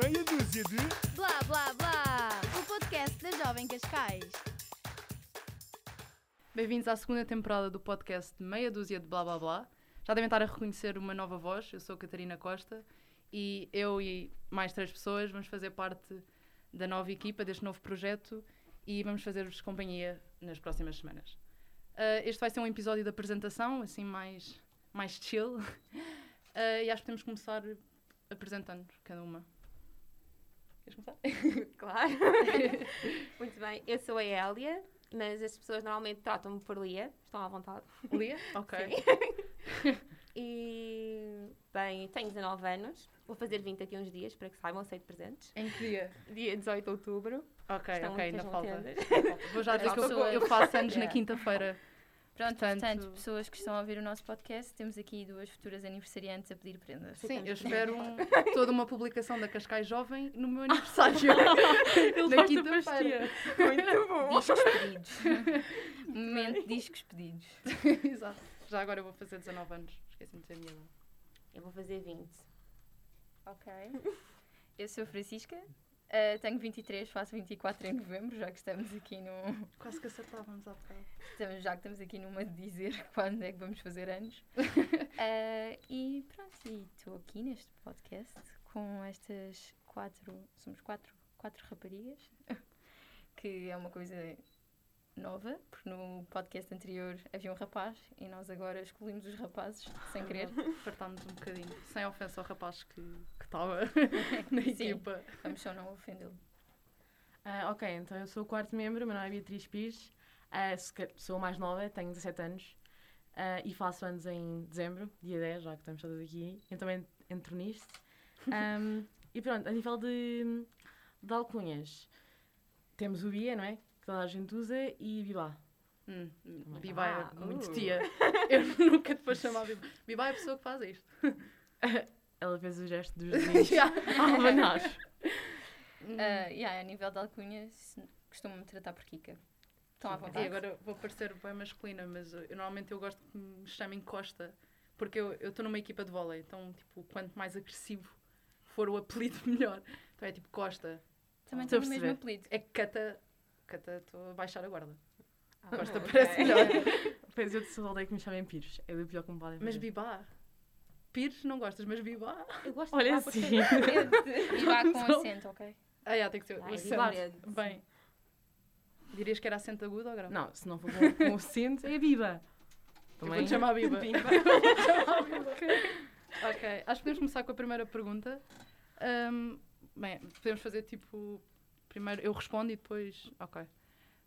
Meia dúzia de. Blá blá blá! O podcast da Jovem Cascais. Bem-vindos à segunda temporada do podcast Meia Dúzia de Blá Blá Blá. Já devem estar a reconhecer uma nova voz, eu sou a Catarina Costa e eu e mais três pessoas vamos fazer parte da nova equipa, deste novo projeto e vamos fazer-vos companhia nas próximas semanas. Uh, este vai ser um episódio de apresentação, assim mais, mais chill, Uh, e acho que podemos começar apresentando cada uma. Queres começar? Claro. Muito bem. Eu sou a Hélia, mas as pessoas normalmente tratam-me por Lia. Estão à vontade. Lia? Ok. e, bem, tenho 19 anos. Vou fazer 20 daqui a uns dias, para que saibam, aceito presentes. Em que dia? Dia 18 de outubro. Ok, Estão ok, ainda falta. Vou já dizer que eu, eu faço anos na Yeah. quinta-feira. Pronto, Portanto- portanto, pessoas que estão a ouvir o nosso podcast, temos aqui duas futuras aniversariantes a pedir prendas. Sim, eu espero um- toda uma publicação da Cascais Jovem no meu aniversário. na quinta-feira. Muito bom. Discos pedidos. Momento discos pedidos. Exato. Já agora eu vou fazer 19 anos. Esqueci-me de dizer a minha idade. Eu vou fazer 20. Ok. Eu sou a Francisca, eh, tenho 23, faço 24 em novembro, já que estamos aqui no. Quase que acertávamos há bocado. Estamos, já que estamos aqui numa de dizer quando é que vamos fazer anos. Eh, e pronto, e estou aqui neste podcast com estas quatro. Somos quatro, quatro raparigas, que é uma coisa nova, porque no podcast anterior havia um rapaz e nós agora excluímos os rapazes sem querer. Fartámos um bocadinho. Sem ofensa ao rapaz que estava na Sim. equipa. Vamos só não ofendê-lo. Ah, ok, então eu sou o quarto membro, meu nome é Beatriz Pires, ca- sou a mais nova, tenho 17 anos ah, e faço anos em dezembro, dia 10, já que estamos todas aqui, eu também entro nisto. Ahm, e pronto, a nível de, de alcunhas, temos o Bia, não é? A gente usa, e Bibá. Hum. Biba é Ah, muito uh. tia. Eu nunca te vou chamar Biba. Biba é a pessoa que faz isto. Ela fez o gesto dos dedos Yeah. a abanar. Ah, yeah, a nível de alcunhas, costumo-me tratar por Kika. Estão à E vontade? agora vou parecer bem masculina, mas eu, normalmente eu gosto que me chamem Costa, porque eu estou numa equipa de vôlei, então, tipo, quanto mais agressivo for o apelido, melhor. Então é tipo Costa. Também Estou a tenho o mesmo apelido. É Cata. Cata, estou a baixar a guarda. Ah, Costa ok. parece melhor. Pois eu sou odeio que me chamem Pires, é do pior que me podem Mas. Bibá. Pires não gostas, mas Bibá. Eu gosto Olha de assim. Vá com acento, ok? Ah, yeah, tem que o Bibá. acento. Bem. Dirias que era acento agudo ou grave? Não, se não for com, com o cinto, é Biba. Eu vou-te chamar Biba. Ok, acho que podemos começar com a primeira pergunta. Ahm, bem, podemos fazer tipo. Primeiro eu respondo e depois. Ok.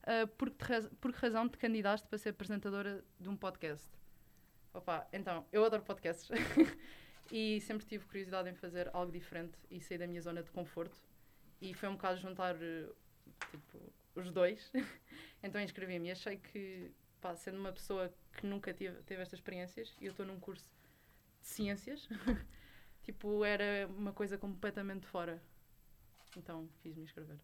Ah, por, que raz- por que razão te candidaste para ser apresentadora de um podcast? Opa, então, eu adoro podcasts e sempre tive curiosidade em fazer algo diferente e sair da minha zona de conforto. E foi um bocado juntar eh, tipo, os dois. então inscrevi-me e achei que, pá, sendo uma pessoa que nunca tive, teve estas experiências, e eu estou num curso de ciências, tipo, era uma coisa completamente fora. Então fiz-me inscrever.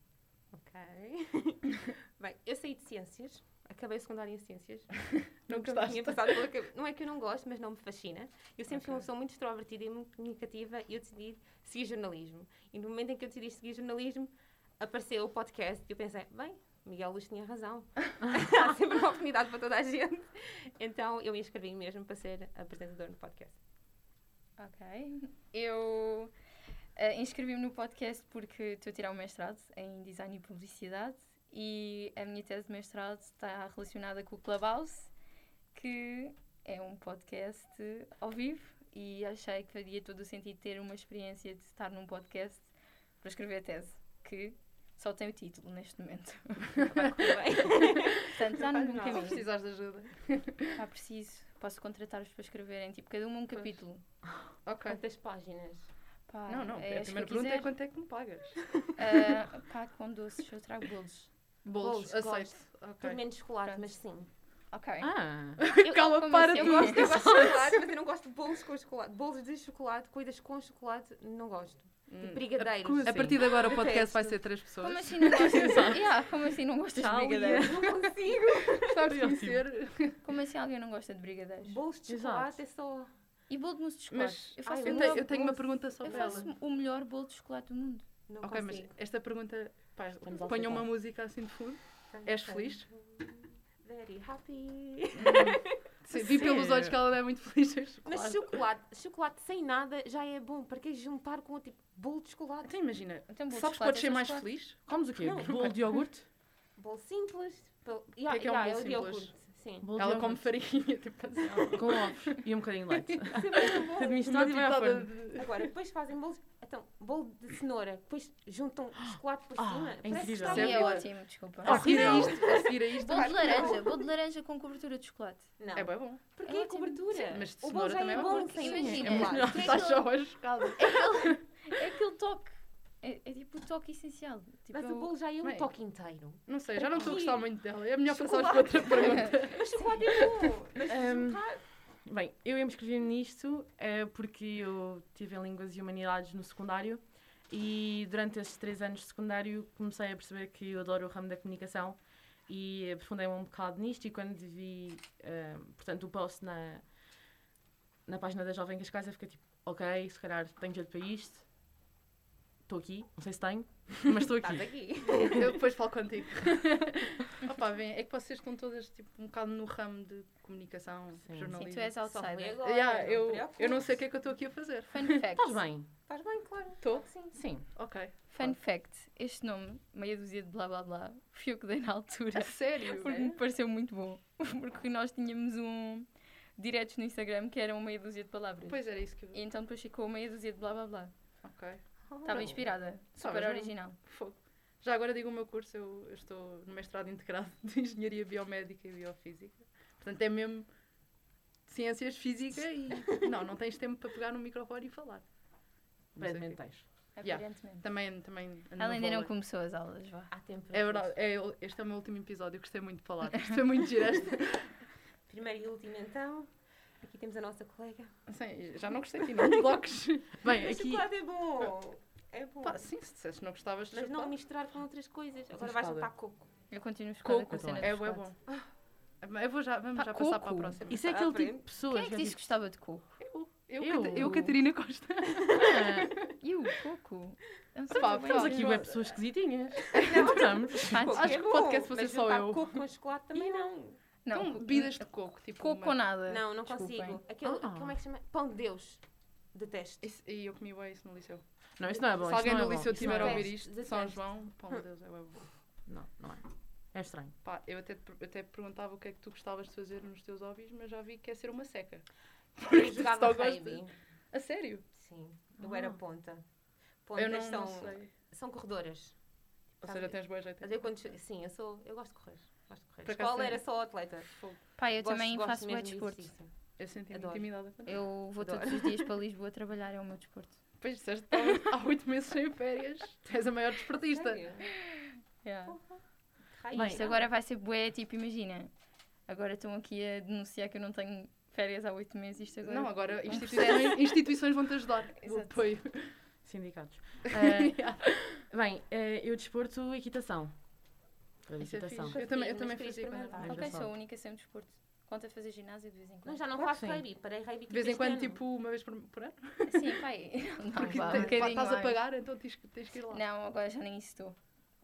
Ok. Bem, eu saí de ciências. Acabei o secundário em ciências. Não Nunca gostaste? tinha passado pela cabe- Não é que eu não gosto, mas não me fascina. Eu sempre fui uma pessoa muito extrovertida e muito comunicativa e eu decidi seguir jornalismo. E no momento em que eu decidi seguir jornalismo, apareceu o podcast e eu pensei, bem, Miguel Luz tinha razão. Há sempre uma oportunidade para toda a gente. Então eu me inscrevi mesmo para ser apresentador no podcast. Ok. Eu eh, inscrevi-me no podcast porque estou a tirar um mestrado em Design e Publicidade e a minha tese de mestrado está relacionada com o Clubhouse, que é um podcast ao vivo e achei que faria todo o sentido ter uma experiência de estar num podcast para escrever a tese, que só tem o título neste momento. Vai bem. Portanto, está. Se caminho. precisares de ajuda. Ah, preciso. Posso contratar-vos para escreverem, tipo, cada uma um Pois. capítulo. Ok. Quantas páginas? Pá, Não, não. é a primeira pergunta é quiser. quanto é que me pagas? Ah, pá, com doces, eu trago bolos. Bolos, Bolos, aceito. Tudo Ok. menos chocolate, Pronto. mas sim. Ok. Ah, Eu- Calma, para assim? Eu tudo. gosto, eu gosto de chocolate, mas eu não gosto de bolos com chocolate. Bolos de chocolate, coisas com chocolate, não gosto. Hum. De brigadeiros. Como A partir de agora o podcast vai ser três pessoas. Como assim não gostas? yeah, como assim não gostas de brigadeiros? Não consigo. De Ótimo. conhecer. Como assim alguém não gosta de brigadeiros? Bolos de Exato. chocolate é só. E bolo de mousse de chocolate? Mas eu faço, Ai, o eu, tenho, eu tenho uma pergunta eu sobre faço ela. o melhor bolo de chocolate do mundo. Não Ok, mas consigo. esta pergunta, pá, lá ponha uma música assim de fundo. És feliz? Very happy. Sim, vi pelos olhos que ela não é muito feliz. com Mas chocolate. chocolate, chocolate sem nada já é bom. Para que juntar com tipo bolo de chocolate? Então imagina, Então, sabes que chocolate podes ser é mais chocolate. feliz? Comes o quê? Não. Bolo de iogurte? Bolo simples. Bolo... que é que é um bolo o de simples? Sim. Bolo Ela come farinha, tipo assim. Com ovos e um bocadinho de leite. Isso é muito bom. Tudo misturado e vai ao forno. Agora, depois fazem bolos. Então, bolo de cenoura. Depois juntam chocolate por Ah, cima. é Parece que incrível. Sim, é é bom. ótimo, desculpa. A seguir a isto, a seguir a isto. Bolo de laranja, bolo de laranja com cobertura de chocolate. Não. É bem bom. Porque É é, cobertura. Sim, mas de o bolo cenoura já também é é bom bom, sem imagina. É que Estás só a chocada. É aquele toque. É, é tipo o toque essencial. Tipo, Mas é o bolo já é um Bem. toque inteiro. Não sei, já não estou a gostar muito dela. É melhor passarmos para outra pergunta. Mas chocolate é bom. Mas Ahm, juntar... Bem, eu ia me inscrever nisto eh, porque eu tive em Línguas e Humanidades no secundário e durante esses três anos de secundário comecei a perceber que eu adoro o ramo da comunicação e aprofundei-me um bocado nisto e quando vi, portanto, o post na, na página da Jovem Cascais eu fiquei tipo, ok, se calhar tenho jeito para isto, estou aqui, não sei se tenho, mas estou Estás aqui. aqui. Eu depois falo contigo. Opa, bem, é que vocês estão todas tipo, um bocado no ramo de comunicação, Sim. Jornalismo. Sim, tu és outsider. agora, Yeah, não eu, eu não sei o que é que eu estou aqui a fazer. Fun fact. Estás bem? Estás bem, claro. Estou? Sim. Sim. Ok. Fun fact. Este nome, meia dúzia de blá blá blá, fui eu que dei na altura. A sério? Porque me pareceu muito bom. Porque nós tínhamos um diretos no Instagram que eram meia dúzia de palavras. Pois era isso que eu... E então depois ficou meia dúzia de blá blá blá. Ok. Estava inspirada. Super Sabes, original. Fogo. Já agora digo o meu curso, eu, eu estou no mestrado integrado de Engenharia Biomédica e Biofísica. Portanto, é mesmo ciências física e não, não tens tempo para pegar no microfone e falar. Brevemente quê. tens. Yeah. Também, também Ela ainda não começou as aulas, vá. Há tempo É verdade, é, este é o meu último episódio, gostei muito de falar. Isto foi muito giro esta. Primeiro e último, então. Aqui temos a nossa colega. Sim, já não gostei de não me bloques. Bem, O aqui. chocolate é bom. É bom. Pá, sim, se dissesses que não gostavas de Mas não chocolate. misturar com outras coisas. Agora vais juntar coco. Eu continuo chocada Coco, com a cena é do bué chocolate. bom. Eu vou já, vamos Pá, já passar para a coco. próxima. Isso é aquele tipo frente. de pessoas. Quem é que é disse que gostava de coco? Eu, eu, Eu? Eu, Catarina Costa. tipo, E o coco? É Pá, Estamos aqui Não. web pessoas esquisitinhas. Estamos. Ah, Coco Acho é que o podcast você só eu. coco com chocolate também não. Não, Com coco- bebidas de coco. Tipo coco uma- ou nada. Não, não Desculpem. consigo. Aquele, Ah. como é que se chama? Pão de Deus. Detesto. E eu comi bem isso no liceu. Não, isso não é bom. Se alguém é no bom, liceu isso não tiver é a ouvir Detesto, isto, São. João, pão de Deus, é bom. Não, não é. É estranho. Pá, eu até, eu até perguntava o que é que tu gostavas de fazer nos teus hobbies, mas já vi que é ser uma seca. Eu tu jogava rugby. A sério? Sim. Eu era Ah. ponta. eu Pontas não, são, não sei. são corredoras. Ou Sabe? seja, tens boa jeito. Eu che- Sim, eu sou... Eu gosto de correr. Gosto de correr. Por acaso Escola tem- era só atleta. Pá, eu Gosto- também gosto faço de desporto. exercício. Eu senti-me intimidada. Eu vou Adoro. todos os dias para Lisboa trabalhar, é o meu desporto. Pois disseste há- há oito meses sem férias. Tu és a maior desportista. Bem, Isto agora vai ser bué, tipo, imagina. Agora estão aqui a denunciar que eu não tenho férias há oito meses. Isto agora... Não, agora um instituições, instituições vão-te ajudar. O Exato. apoio. Sindicatos. Yeah. Ah, bem, eh, eu desporto equitação. Para é fixe. Eu também, eu também fazia quando era Ok, sou a única sem desporto. Conta de fazer ginásio de vez em Não, quando. já não Claro faço rugby. Parei rugby De vez em quando, ano. tipo, uma vez por, por ano. Sim, pai. Não, Porque um te- pá, bocadinho estás a pagar, então tens, que- tens que ir lá. Não, agora já nem isso estou.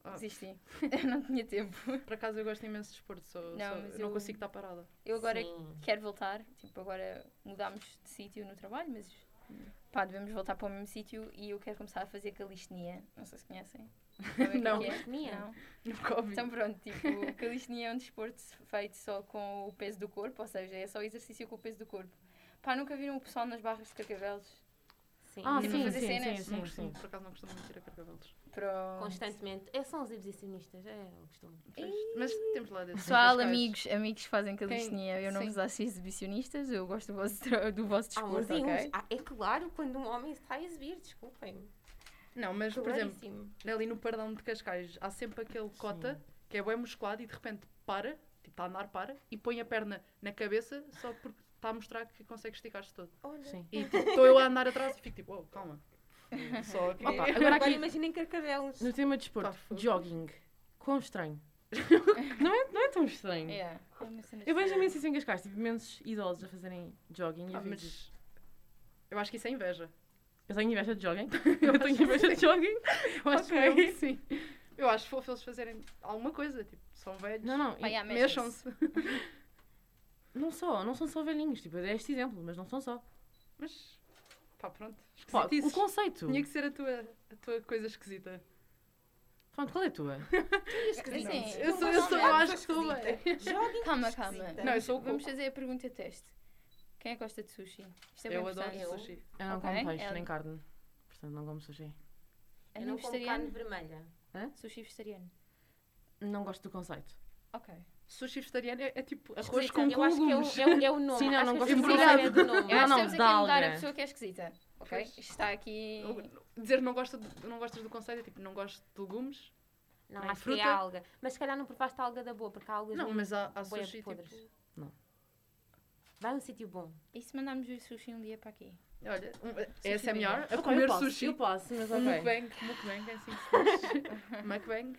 Ah. Desisti. Eu não tinha tempo. Por acaso eu gosto imenso de desporto, só, Não, só- mas não eu- consigo estar parada. Eu agora Sim. quero voltar. Tipo, agora mudámos de sítio no trabalho, mas pá, devemos voltar para o mesmo sítio e eu quero começar a fazer calistenia. Não sei se conhecem. É Não. que é? Calistenia? Não. Nunca ouvi. Então pronto, tipo, calistenia é um desporto feito só com o peso do corpo, ou seja, é só exercício com o peso do corpo. Pá, nunca viram o pessoal nas barras de carcavelos? Sim. Ah, Tipo, sim, fazer sim, cenas. sim, sim, sim. por acaso não costumo a carcavelos. Pronto. Constantemente. É, são os exibicionistas. É o costume. Pois, Mas temos lá desses. Pessoal, amigos, amigos que fazem calistenia, eu não Sim. vos acho exibicionistas, eu gosto do vosso, do vosso uns desporto, e uns. ok? Ah, é claro quando um homem está a exibir, desculpem. Não, mas por exemplo, Claríssimo. ali no Pardão de Cascais há sempre aquele cota que é bem musculado e de repente para, tipo, está a andar, para e põe a perna na cabeça só porque está a mostrar que consegue esticar-se todo. Olha. Sim. E tipo, estou eu a andar atrás e fico tipo, oh, calma. Só aqui. Opa, Agora, aqui- imaginem carcavelos. No tema de desporto, Pá, fogo. jogging. Quão estranho. não, é, não é tão estranho. Yeah. É cena Eu vejo estranha. imenso isso em Cascais, tipo, imensos idosos a fazerem jogging e Ah, eu vejo mas eu acho que isso é inveja. Eu tenho inveja de jogging. Eu tenho inveja de jogging. Eu acho Ok. mesmo que sim. Eu acho fofo eles fazerem alguma coisa, tipo, são velhos. Não, não. E- Mexam-se. Não só, não são só velhinhos. Tipo, eu dei este exemplo, mas não são só. Mas, pá, pronto. Pá, o conceito. Tinha que ser a tua, a tua coisa esquisita. Pronto, qual é a tua? Sim. Eu sou, eu sou, eu acho que sou bem. Joguem Calma, com calma. esquisita. Não, eu sou o Vamos fazer a pergunta teste. Quem é que gosta de sushi? Isto é bem Eu adoro importante. sushi. Eu não Ok, como peixe, é- nem carne. Portanto, não como sushi. É Eu não como carne vegetariano? vermelha. Sushi vegetariano. Não gosto do conceito. Ok. Sushi vegetariano é, é tipo arroz Esquisita. com Eu acho que é o, legumes. é o, é o nome. Sim, não, Acho não que gosto de é do nome. Eu Não, acho não, que estamos aqui a mudar a pessoa que é esquisita. Ok? Pois. Isto está aqui. Dizer não, gosto de- não gostas do conceito é tipo, não gosto de legumes. Não, Não é acho que é fruta? alga. Mas se calhar não provaste a alga da boa, porque a alga Não, mas há, há bué sushi podres. tipo... Vai a um sítio bom. E se mandarmos o sushi um dia para aqui? Olha, um, essa é melhor. A comer eu posso, sushi. Eu posso, mas ok. mukbang. Mukbang é assim que se diz. Mukbang.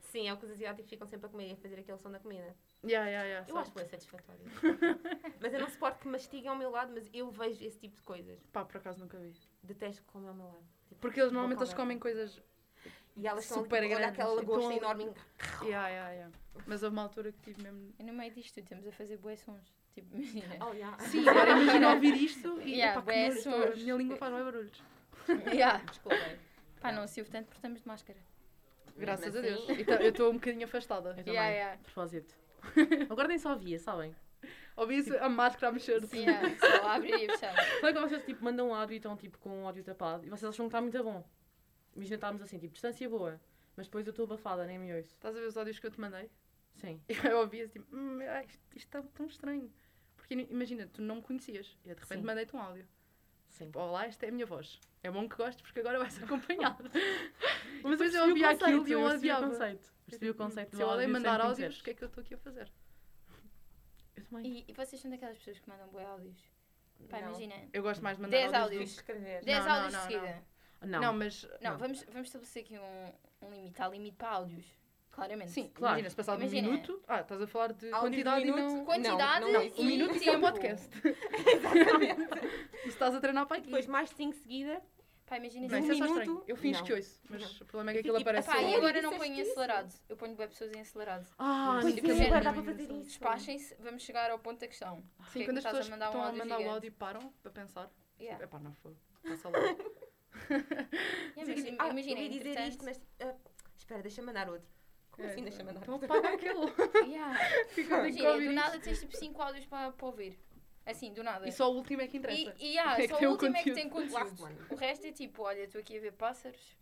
Sim, é o que os asiáticos ficam sempre a comer e a fazer aquele som da comida. Yeah, yeah, yeah. Eu sabe? acho que é satisfatório. mas eu não suporto que mastiguem ao meu lado, mas eu vejo esse tipo de coisas. Pá, por acaso nunca vi. Detesto que comem ao meu lado. Tipo, Porque eles normalmente eles comem coisas. E elas estão super tipo, grandes, aquela e lagosta estão- enorme. Yeah, yeah, yeah. Mas houve uma altura que tive mesmo. E no meio disto estamos a fazer bué sons. Tipo, imagina. Oh, yeah. Sim, agora imagina ouvir isto e Yeah, epá, bué estou- a sons. minha língua faz bué barulhos. yeah. Desculpem. Pá, não se ouve tanto porque estamos de máscara. Graças Mesmo a Deus. assim- Então, eu estou um bocadinho afastada. Eu também. Yeah, yeah. Propósito. Agora nem só via, sabem? Ouvi isso, a máscara a mexer-se. Yeah, só abrir e fechar. Sabe quando vocês tipo, mandam um áudio e estão tipo, com um áudio tapado e vocês acham que está muito bom? Imagina estarmos assim, tipo, distância boa, mas depois eu estou abafada, nem me ouço. Estás a ver os áudios que eu te mandei? Sim. Eu ouvi assim, tipo, hum, ai, isto, está tão estranho. Porque imagina, tu não me conhecias e eu de repente mandei-te um áudio. Sim. Tipo, Olá, esta é a minha voz. É bom que gostes porque agora vais acompanhar. Mas depois eu percebi o ouvia aquilo conceito, e eu odiava. conceito. Percebi o conceito do Se eu odeio mandar áudios, o que é que eu estou aqui a fazer? Eu também. E, e vocês são daquelas pessoas que mandam bué áudios? Pá, imagina. Eu gosto mais de mandar 10 áudios. áudios. do- Escrever. 10 Não, não, áudios de não, seguida. Não. Não, mas. Não, Não. Vamos, vamos estabelecer aqui um, um limite. Há limite para áudios. Claramente. Sim, Claro. imagina, se passado Imagina. um minuto. Ah, estás a falar de Áudio de quantidade e minuto. não. Quantidade Não, não, e Um minuto isso é um tempo. podcast. E se estás a treinar para aqui. Depois mais de 5 seguida. Pá, imagina Não, um isso é só minuto? estranho. Eu finjo Não. que ouço, mas o problema é que aquilo aparece. Pá, e Sim. agora não Disseste ponho em acelerado. Eu ponho bué pessoas em acelerado. Ah, Pois Tipo, é, género, agora dá para fazer isso. Despachem-se, vamos chegar ao ponto da questão. Sim, Porque quando as estás pessoas a mandar um estão a áudio mandar o áudio e param para pensar. Yeah. Epá, não foi. Passa lá. Yeah, mas ah, imagina, eu ia dizer entretanto- isto, mas. ah, espera, deixa-me mandar outro. Como É, assim deixa-me mandar Então outro? apaga aquilo. Yeah. Imagina, do nada tens tipo 5 áudios para, para ouvir. Assim, do nada. E só o último é que interessa. E, e yeah, é só o último é que tem conteúdo? O resto é tipo, olha, estou aqui a ver pássaros.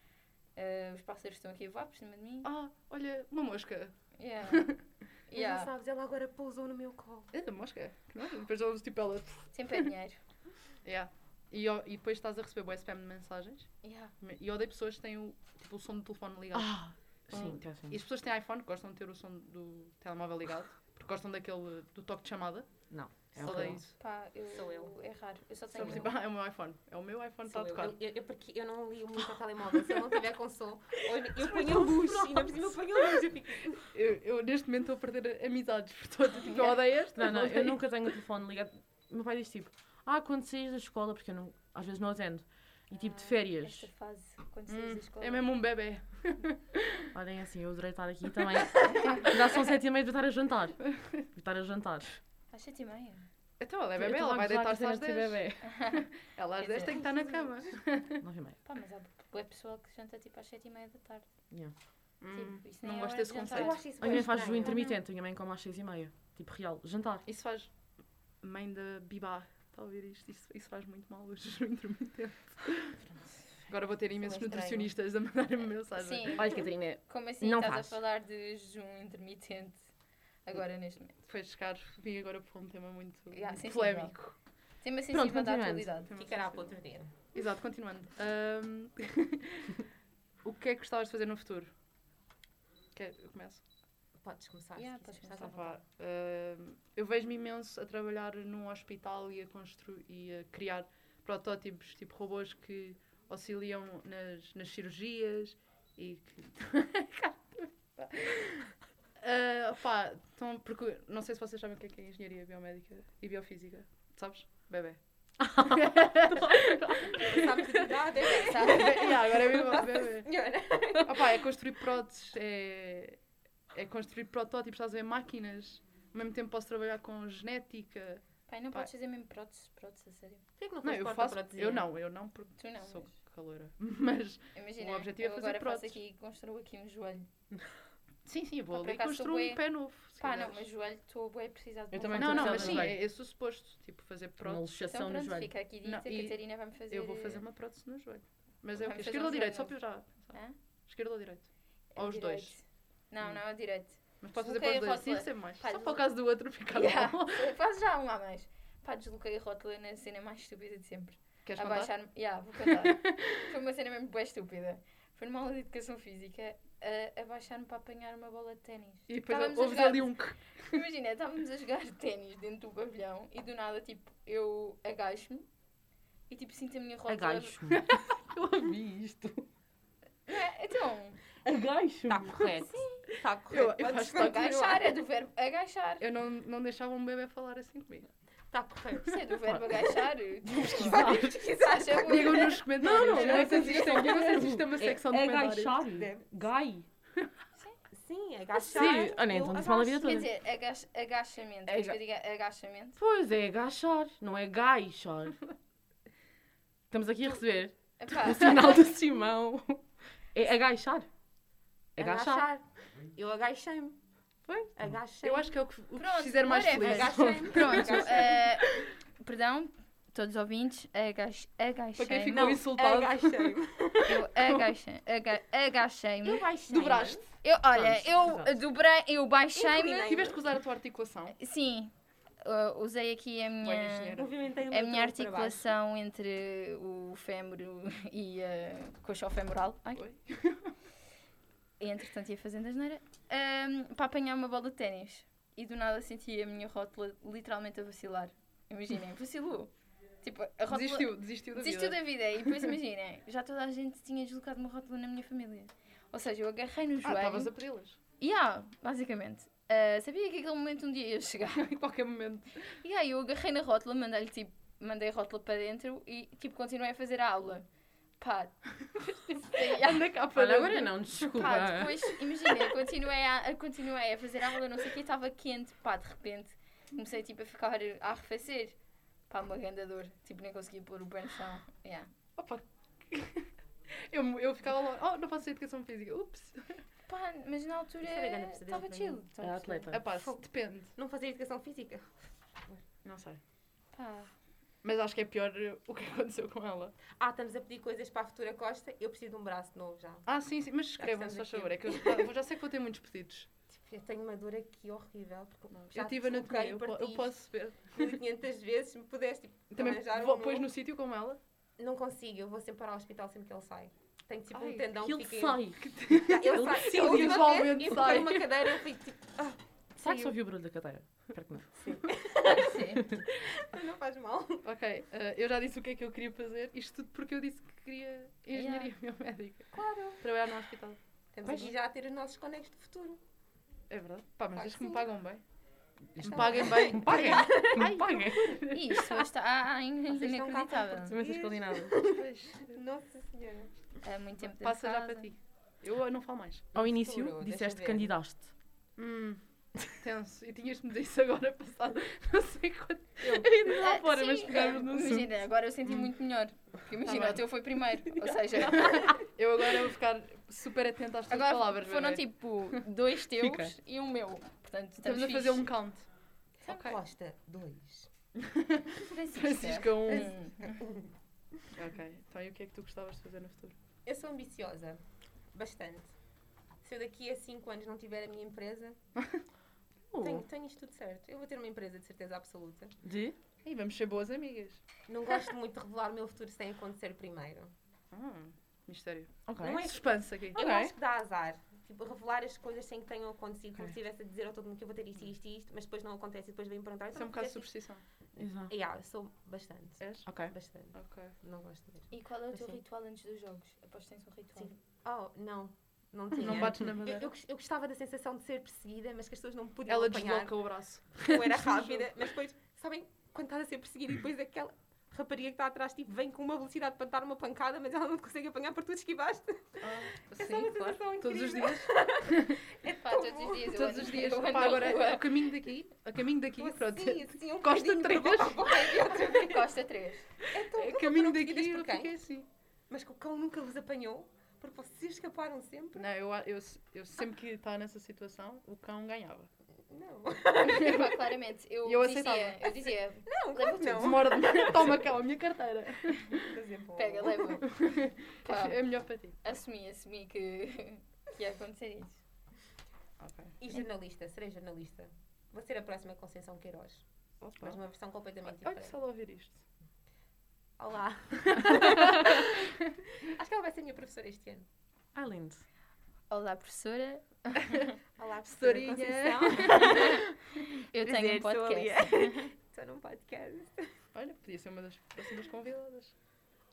eh, os pássaros estão aqui a voar por cima de mim. Ah, olha, uma mosca. Yeah. Mas não yeah. sabes, ela agora pousou no meu colo. É, mosca. Que não? Depois eu uso tipo ela. Sempre é dinheiro. Yeah. E, e depois estás a receber o spam de mensagens. Yeah. E eu odeio pessoas que têm o, tipo, o som do telefone ligado. Ah, Então, sim, tá sim. E as pessoas que têm iPhone gostam de ter o som do telemóvel ligado. Porque gostam daquele do toque de chamada. Não. É Odeio horrível. isso. Pá, eu, Sou eu. É raro. Eu só Só tenho. tipo, ah, é o meu iPhone. É o meu iPhone que está eu. tocar. Eu, eu, eu, porque eu não ligo muito ao telemóvel. Se eu não tiver com som, eu, eu ponho a luz. E ainda por cima eu ponho a luz. Eu fico. Eu, eu, neste momento estou a perder amizades por todo. Tipo, eu odeio este. Não, não, eu nunca tenho o telefone ligado. Meu pai diz tipo, ah, quando saís da escola, porque eu não, às vezes não atendo. E tipo de férias. Esta fase, quando Hum, da escola. é mesmo um bebê. Olhem assim, eu adorei estar aqui também. Já são sete e meia de estar a jantar. De estar a jantar. Às 7 e meia. Então ela é bebê, ela vai deitar-se às cena de 10. ser bebê. Ela às 10 tem que estar na cama. Nove e meia. Pá, mas há bué pessoal que janta tipo às 7 e meia da tarde. Yeah. Hum, Tipo, isso não é gosto desse de conceito. Eu acho isso A minha mãe faz jejum intermitente, a minha mãe come às seis e meia. Tipo, real, jantar. Isso faz. Mãe da Bibá, está a ouvir isto? Isso, isso faz muito mal o jejum intermitente. Agora vou ter imensos estranho. nutricionistas a mandarem-me mensagem. Sim. Olha, Catarina, Como assim Não estás faz. a falar de jejum intermitente agora neste momento? De chegar, vim agora para um tema muito Yeah, polémico. Tema Pronto, sensível da continuando. atualidade. Ficará para outro dia. Exato, continuando. Ahm, o que é que gostavas de fazer no futuro? Quer, eu começo? Podes começar. Yeah, se podes começar. vá. Ahm, eu vejo-me imenso a trabalhar num hospital e a construir e a criar protótipos, tipo robôs que auxiliam nas, nas cirurgias e que. Ah, pá, então, porque não sei se vocês sabem o que é, que é engenharia biomédica e biofísica. Sabes? Bebê. Sabes de? Ah. Sabe? yeah, agora é mesmo bebê. Opá, é construir próteses, é, é construir protótipos, estás a ver, máquinas. Ao mesmo tempo posso trabalhar com genética. Pai, não Pá. podes fazer mesmo próteses, próteses, a sério. Porquê que não Não, eu faço. Eu não, eu não, porque Tu não, sou mas- caloura. Mas Imagina, O objetivo é eu fazer agora faço aqui e construo aqui um joelho. sim, sim, eu vou Pá, ali e construo um pé novo. Pá, não, mas joelho estou bem precisar de Eu um também. Não, não, mas sim, é esse o suposto. Tipo, fazer Uma prótese. luxação Então no pronto, joelho. fica aqui dito, Não, a Catarina vai-me fazer... Eu vou fazer uma prótese no joelho. Mas é o quê? Esquerda ou direito? Só para eu já. Esquerda ou direito? É Ou os dois? Não, Hum. não, é direito. Mas posso fazer para os a dois. Sim, mais. Pá, Só para o caso do outro ficar Yeah. bom. Faz já um a mais. Pá, desloquei a rótula na cena mais estúpida de sempre. Queres contar? Abaixar-me. Yeah, vou contar. Foi uma cena mesmo bem estúpida. Foi numa aula de educação física a abaixar-me para apanhar uma bola de ténis. E depois a ouves jogar- ali um... Imagina, estávamos a jogar ténis dentro do pavilhão e do nada, tipo, eu agacho-me e tipo sinto a minha rótula. Agacho-me. Eu ouvi isto. É, então, Agacho-me. Está correto. Está Eu- correto. eu Podes acho que agachar é do verbo agachar. Eu não, não deixava um bebê falar assim comigo. Está correto. Isso é do verbo agachar. Pesquisar. Favor. Digam nos comentários. Não, não, eu não não sei se isto eu não sei se isto é uma secção de comentários. agachar. Gai. Sim, agachar. Sim, ah, nem, eu então disse mal a vida toda. Quer dizer, agacha- agachamento. É Queres que ga- eu diga agachamento? Pois é, agachar, não é gaixar. Estamos aqui a receber Epá, o sinal do Simão. É agachar. Agachar. Agachar. Eu agachei-me. Foi? Agachei. Eu acho que é o que, o que Pronto, fizer mais whatever. feliz. Agachei-me. Pronto, Agachei-me. eh, perdão, todos os ouvintes, agach, Para quem agachei-me. ficou Não, insultado. Agachei-me. Eu agachei- aga- agachei-me. Eu baixei. Dobraste. Eu, olha, Pronto, eu exato. dobrei, eu baixei-me. Tiveste que usar a tua articulação. Sim, uh, usei aqui a minha, a minha articulação entre o fémur e a coxa femoral. Ai. Oi? E entretanto ia fazendo a geneira. ahm, para apanhar uma bola de ténis. E do nada senti a minha rótula literalmente a vacilar. Imaginem, vacilou. Tipo, a rótula. Desistiu, desistiu da Desistiu vida. da vida. E depois imaginem, já toda a gente tinha deslocado uma rótula na minha família. Ou seja, eu agarrei no Ah, estavas joelho. a pedi-las. E ah, basicamente. ah, sabia que aquele momento um dia ia chegar. Em qualquer momento. E aí eu agarrei na rótula, mandei-lhe tipo, mandei a rótula para dentro e tipo continuei a fazer a aula. Pá. e, Anda cá para Olha, agora não, desculpa. pá, depois, imagina, continuei a, a- continuei a fazer a aula, não sei o que, estava quente, pá, de repente comecei tipo a ficar a arrefecer. Pá, uma grande dor. Tipo, nem conseguia pôr o pé no chão. Yeah. Opa. Eu, eu ficava lá, oh, não faço educação física. Ups. Pá, mas na altura estava chill. estava É chill. atleta. Epá, se- depende. Não fazia educação física. Não sei. Pá. Mas acho que é pior uh, o que aconteceu com ela. Ah, estamos a pedir coisas para a futura Costa. Eu preciso de um braço novo já. Ah, sim, sim. Mas escrevam, se faz favor. É que eu já, sei que vou ter muitos pedidos. Tipo, eu tenho uma dor aqui horrível. Porque já eu tive anatomia, eu, eu posso ver. 1500 vezes. Me pudeste tipo, Também vou, um novo. no sítio como ela. Não consigo. Eu vou sempre para o hospital sempre que ele sai. Tenho tipo Ai, um tendão Que que ele fica... sai. Ele Ele sai. decide, A última vez, visualmente empurrou sai. numa cadeira eu fico tipo... Ah, Será que só ouviu o barulho da cadeira? Espero que não. Sim. Não faz mal. Ok, uh, eu já disse o que é que eu queria fazer. Isto tudo porque eu disse que queria engenharia biomédica. Claro. Trabalhar no hospital. Estamos Pois. aqui já a ter os nossos conectos do futuro. É verdade. Pá, mas desde que me sim. pagam bem. Me paguem bem. Me paguem. Me paguem. Isto está ah, cá inacreditável. para Imensas calinadas. Pois, Nossa Senhora. Há muito tempo Passa de já para ti. Eu não falo mais. Ao início, disseste candidaste. Hum, tenso. E tinhas-me dito isso agora passado não sei quanto Eu Ah, lá fora, mas pegámos no assunto. Imagina, agora eu senti muito melhor. Porque imagina, bem. o teu foi primeiro. Ou seja, Eu agora vou ficar super atenta às tuas agora palavras. foram bebê. tipo dois teus Fica. e um meu. Portanto, Estamos estamos a fazer um count. Sam Ok. Costa, dois. Francisca, um. Hum. Ok. Então e o que é que tu gostavas de fazer no futuro? Eu sou ambiciosa. Bastante. Se eu daqui a 5 anos não tiver a minha empresa, tenho, tenho isto tudo certo. Eu vou ter uma empresa de certeza absoluta. De? E vamos ser boas amigas. Não gosto muito de revelar o meu futuro sem acontecer primeiro. Ah, mistério. Ok. Não é- Suspense aqui. Eu Ok. acho que dá azar. Tipo, revelar as coisas sem que tenham acontecido, como se estivesse a dizer ao todo mundo que eu vou ter isto, isto e isto, mas depois não acontece e depois vêm perguntar. Isso é um bocado de superstição. Exato. Yeah, eu sou bastante. És? Ok. Bastante. Ok. Não gosto mesmo. E qual é o teu Sim. ritual antes dos jogos? Aposto que tens um ritual. Sim. Oh, não. Não tinha. Não bates na Eu, madeira. eu, gos- eu gostava da sensação de ser perseguida, mas que as pessoas não me podiam Ela apanhar. desloca o braço. Eu era rápida, mas depois, sabem, quando estás a ser perseguida e depois aquela. rapariga que está atrás tipo, vem com uma velocidade para dar uma pancada, mas ela não te consegue apanhar porque tu esquivaste. É só uma Sim, claro. sensação Todos os incrível. dias. É Pá, todos os dias. eu Todos os dias. eu Pá, agora, a caminho daqui, a caminho daqui, Tô pronto. assim, assim, um Costa bocadinho três. para baixo, e outra vez. Costa 3. É tão A caminho daqui eu fiquei assim. Mas que o cão nunca vos apanhou, porque vocês escaparam sempre. Não, eu, eu, eu sempre que estava nessa situação, o cão ganhava. Não. Pá, claramente. Eu, eu dizia, aceitava. eu dizia, Não, Leva claro não. Demora, toma cá a minha carteira. Exemplo, pega, leva. Pá, É melhor para ti. assumi, assumi que, que ia acontecer isso. Ok. E jornalista, serei jornalista. Vou ser a próxima Conceição Queiroz. Opa. Mas uma versão completamente Olha diferente. se ela ouvir isto. Olá. Acho que ela vai ser minha professora este ano. Ah, lindo. Olá, professora. Olá, professora Professorinha. Eu tenho um podcast. Estou num podcast. Olha, podia ser uma das próximas convidadas.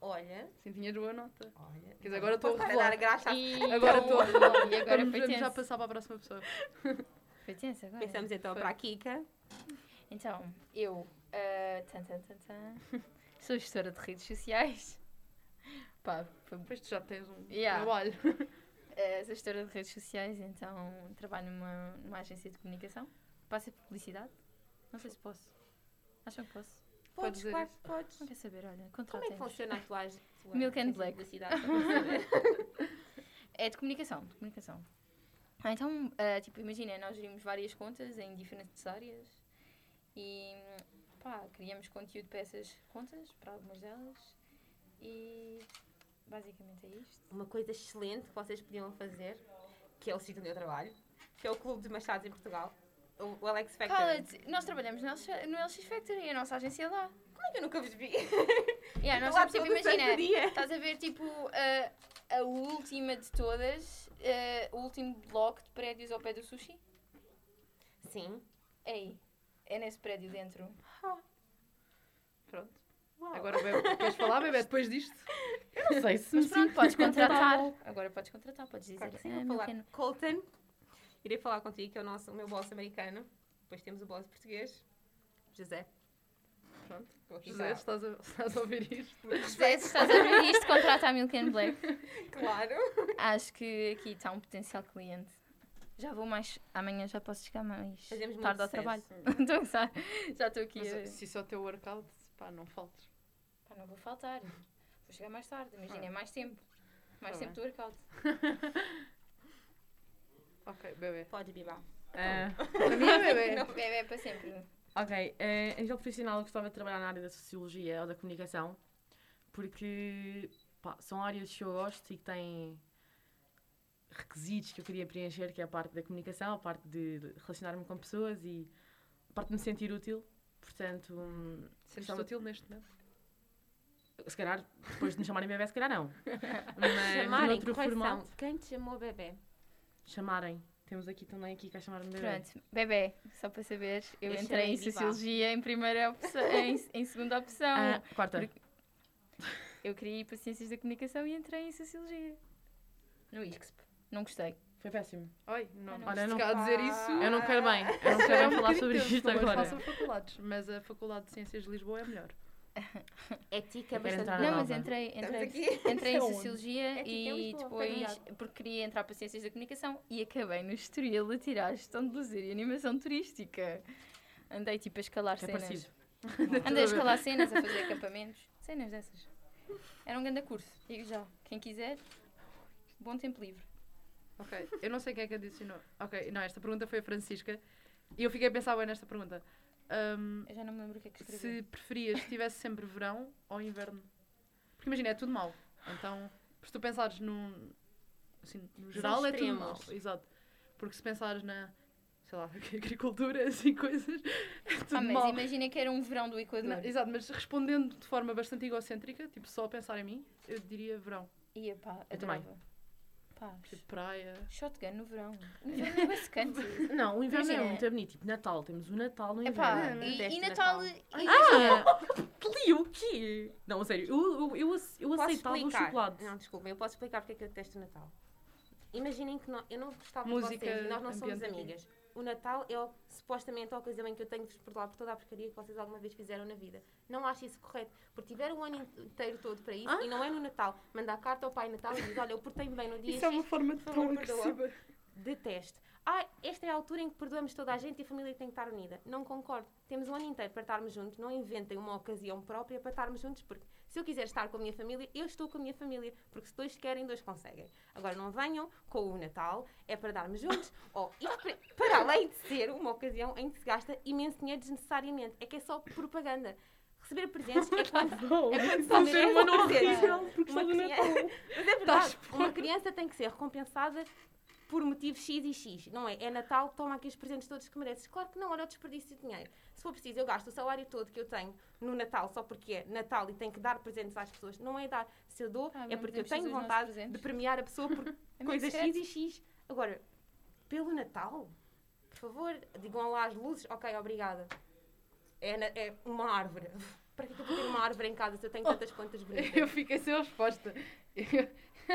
Olha, Sim, tinhas boa nota. olha. Quer dizer, agora estou a revelar. graça. E Agora então- estou a E agora foi já passar para a próxima pessoa. Foi tenso agora. Pensamos então Foi. para a Kika. Então, eu, ah, tan, tan, tan, tan, sou gestora de redes sociais. Pá, foi, Depois tu já tens um Yeah. trabalho. ah, sou gestora de redes sociais, então trabalho numa, numa agência de comunicação. Passa publicidade. Não sei se posso. Acham que posso? Podes Podes, claro podes. Não quer saber, olha, Como é que funciona a tua tua Milk and agência Black. É de comunicação, de comunicação. Ah, Então, ah, tipo, imagina, nós gerimos várias contas em diferentes áreas e, pá, criamos conteúdo para essas contas, para algumas delas e basicamente é isto. Uma coisa excelente que vocês podiam fazer, que é o sítio onde eu trabalho, que é o Clube de Machados em Portugal. O Alex Factor. Cala-te, nós trabalhamos no LX, Factory, a nossa agência é lá. Como é que eu nunca vos vi? Yeah, nós Lá somos, tipo, imagina, estás a ver, tipo, a, a última de todas, o último bloco de prédios ao pé do sushi? Sim. É aí. É nesse prédio dentro. Pronto. Uau. Agora, bebe, queres falar, bebê, depois disto? Não sei se Mas me pronto, podes contratar. Agora podes contratar, podes dizer. Claro sim, "Ah, vou falar. Milken, Colton, irei falar contigo, que é o, nosso, o meu boss americano. Depois temos o boss português, José. Pronto. José, estás a, estás a ouvir isto? José, se estás a ver isto, contrata a Milk and Black. Claro. Acho que aqui está um potencial cliente. Já vou mais. Amanhã já posso chegar mais Fazemos tarde ao sucesso. trabalho. Gozar. já estou aqui. Mas, a- se isso é o teu workout, pá, não faltes. Pá, não vou faltar. Vou chegar mais tarde. Imagina, Ah. é mais tempo. Mais Tá tempo do workout. Ok, bebê. Pode bibar. Ah, Para mim é bebê. Bebê para sempre. ok, eh, em nível profissional eu gostava de trabalhar na área da sociologia ou da comunicação, porque pá, são áreas que eu gosto e que têm requisitos que eu queria preencher, que é a parte da comunicação, a parte de de relacionar-me com pessoas e a parte de me sentir útil. Portanto, hum, Sentes útil neste momento? se calhar, depois de me chamarem bebê, se calhar não. Mas Chamarem, correção. formato, Quem te chamou bebê? chamarem. Temos aqui também aqui que a chamar-me bebê. Pronto, bebê, só para saber, eu Eu entrei em chamei Viva. Sociologia em primeira opção, em, em segunda opção. Ah, quarta. Porque- Eu queria ir para Ciências da Comunicação e entrei em Sociologia. No ISCSP. Não gostei. Foi péssimo. Oi, não, não. Olha, não- cá dizer isso. Eu não quero bem. Eu não é quero bem falar sobre isto agora. façam faculdades, mas a Faculdade de Ciências de Lisboa é melhor. Ética quero bastante Não, mas entrei, entrei, entrei em? Sociologia É em e depois, porque queria entrar para Ciências da Comunicação e acabei no Estoril a tirar Gestão de Lazer e Animação Turística. Andei tipo a escalar Que é cenas. Andei a escalar cenas, a fazer acampamentos. Cenas dessas. Era um grande curso. Digo já. Quem quiser, bom tempo livre. Ok, eu não sei quem é que adicionou. Ok, não, esta pergunta foi a Francisca e eu fiquei a pensar bem nesta pergunta. Ahm, Eu já não me lembro o que é que escrevi. se preferias que tivesse sempre verão ou inverno? Porque imagina, é tudo mau. Então, se tu pensares num. Assim, no geral é tudo mau. extremos. Exato. Porque se pensares na. sei lá, agricultura, assim, coisas. É tudo Ah, mas mau. imagina que era um verão do Equador. Não, exato, mas respondendo de forma bastante egocêntrica, tipo só a pensar em mim, eu diria verão. Ia pá, Eu também. Pá, Tipo praia. shotgun no verão. O inverno é bem secante. Não, o inverno é Imagina. muito bonito. Tipo, Natal. Temos o Natal no Epá, inverno. e, Detesto e Natal. Natal. Ah! Li o quê? Não, a sério. Eu, eu, eu, ace- eu Posso aceitava o explicar? chocolate. Não, desculpem, eu posso explicar porque é que eu detesto o Natal. Imaginem que nó- eu não gostava Música de vocês e nós não somos ambiente. amigas. O Natal é supostamente a ocasião em que eu tenho de vos perdoar por toda a porcaria que vocês alguma vez fizeram na vida. Não acho isso correto, porque tiveram o ano inteiro todo para isso e não é no Natal. Mandar carta ao Pai Natal e dizer, olha, eu portei-me bem no dia Isso é uma X, forma por tão agressiva. Detesto. Ah, esta é a altura em que perdoamos toda a gente e a família tem que estar unida. Não concordo. Temos um ano inteiro para estarmos juntos. Não inventem uma ocasião própria para estarmos juntos, porque se eu quiser estar com a minha família, eu estou com a minha família. Porque se dois querem, dois conseguem. Agora, não venham com o Natal, é para darmos juntos. ou para, além de ser uma ocasião em que se gasta imenso dinheiro desnecessariamente. É que é só propaganda. Receber presentes é quando, Não, é quando é porque Uma só do criança- Natal. Mas é verdade, uma criança tem que ser recompensada por motivos X e X, não é? É Natal, toma aqui os presentes todos que mereces. Claro que não, olha o desperdício de dinheiro. Se for preciso, eu gasto o salário todo que eu tenho no Natal só porque é Natal e tenho que dar presentes às pessoas. Não é dar. Se eu dou, Ah, é porque eu tenho vontade de premiar a pessoa por É coisas X e X. Agora, pelo Natal, por favor, digam lá as luzes. Ok, obrigada. É, na- é uma árvore. Para que é que eu vou ter uma árvore em casa se eu tenho tantas plantas bonitas? Eu fiquei sem resposta.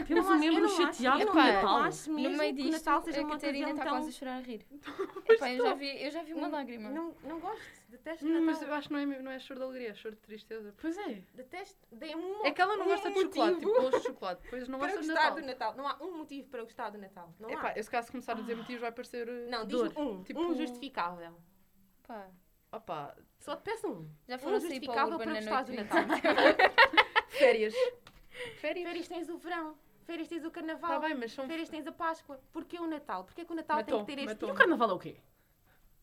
Temos Eu um não acho- membro eu não acho- chateado com o Natal. No meio disto, Natal seja a Catarina está tão... quase a chorar a rir. Epá, eu, já vi, eu já vi uma lágrima. Não, não gosto, detesto mas Natal. eu acho que não é, não é choro de alegria, é choro de tristeza. Pois é. Detesto, dei um É que ela não um gosta de chocolate, tipo motivo bolos de chocolate. Depois não para gosta de gostar Natal. do Natal. Não há um motivo para gostar do Natal. Não Epá, há. eu se calhar se começar a dizer motivos vai parecer. uh, Não, diz um. Tipo- Um justificável. Pá, Opá, Só te peço um. já Um foram para o justificável para na gostar do Natal. férias. Férias. Férias tens o verão. Férias tens o carnaval. Está bem, mas são. Férias tens a Páscoa. Porquê o Natal? Porquê que o Natal Matou, tem que ter este... matou. E o carnaval é o quê?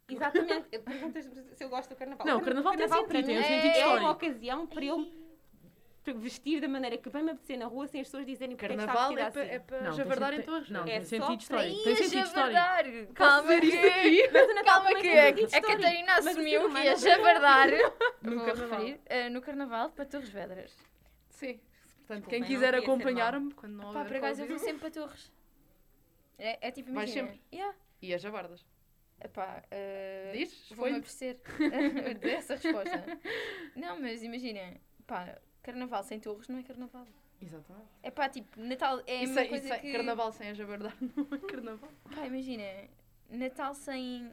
Exatamente. Eu Perguntas-me se eu gosto do carnaval. Não, o carnaval tem sentido, para tem um sentido É uma histórico. ocasião para eu vestir da maneira que bem me apetecer na rua sem as pessoas dizerem porque é Carnaval é para assim. é para Não, javardar em torres. Não, É tem só sentido histórico. Tem a sentido histórico. Calma que... Mas Calma também que tem a, histórico. Catarina assumiu que ia javardar No vou carnaval. referir, eh, no carnaval para Torres Vedras. Sim. Portanto, quem quiser acompanhar-me, quando não Pá, houver por acaso eu Covid, vou sempre para Torres. É, é tipo, Vais imagina. sempre? Yeah. E as javardas. Epá, eh, Diz? Vou-me apetecer dessa resposta. Não, mas imagina, pá, carnaval sem torres não é carnaval. Exatamente. É pá, tipo, Natal é Isso uma é, coisa isso é que... carnaval sem a javardar não é carnaval. Pá, imagina, Natal sem...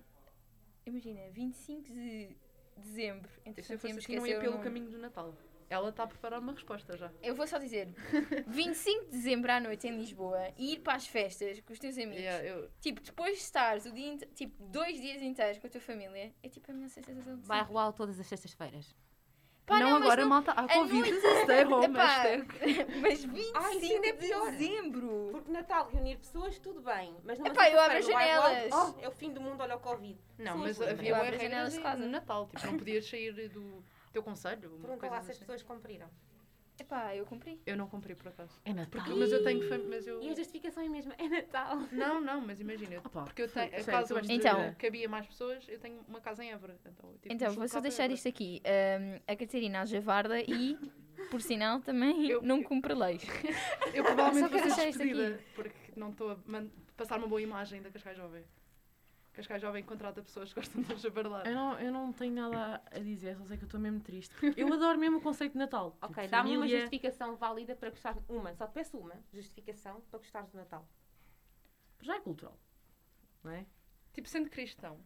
Imagina, 25 de dezembro. E se eu Entretanto, fosse íamos assim, não esquecer ia o pelo nome. caminho do Natal. Ela está a preparar uma resposta já. Eu vou só dizer, 25 de dezembro à noite em Lisboa e ir para as festas com os teus amigos. Yeah, eu, Tipo, depois de estares o dia, tipo, dois dias inteiros com a tua família, é tipo a minha sensação de Vai rolar todas as sextas-feiras. Pá, não, mas agora, não- malta. Há a Covid. noite- Stay home. Epá, hashtag. Mas 25 Ai, é de dezembro! Porque Natal, reunir pessoas, tudo bem. Mas numa Epá, eu abro as janelas. Wild, Oh, é o fim do mundo, olha o Covid. Não, Sim, mas havia Eu uma abro as janelas de regra casa. no Natal. Tipo, não podias sair do teu conselho. Uma Pergunta coisa lá se as assim. pessoas cumpriram. Epá, eu cumpri. Eu não cumpri por acaso. É Natal. Porque, mas eu tenho fam- mas eu E a justificação é mesmo, é Natal. Não, não, mas imagina, eu- Opa, porque eu tenho a casa tu onde Então. cabia mais pessoas, eu tenho uma casa em Évora. Então, eu tive que Então, vou só deslocar para deixar Évora. isto aqui. Ahm, a Catarina javarda e, por sinal, também Eu- não cumpre leis. Eu provavelmente Só vou para ser deixar isto aqui. despedida, porque não estou a man- passar uma boa imagem da Cascais Jovem. Cascais Jovem contrata pessoas que gostam de jabardar. Eu não, eu não tenho nada a dizer, só sei que eu estou mesmo triste. Eu adoro mesmo o conceito de Natal. Ok, Tipo, dá-me uma justificação válida para gostar. Uma, só te peço uma justificação para gostares do Natal. Já é cultural. Não é? Tipo, sendo cristão.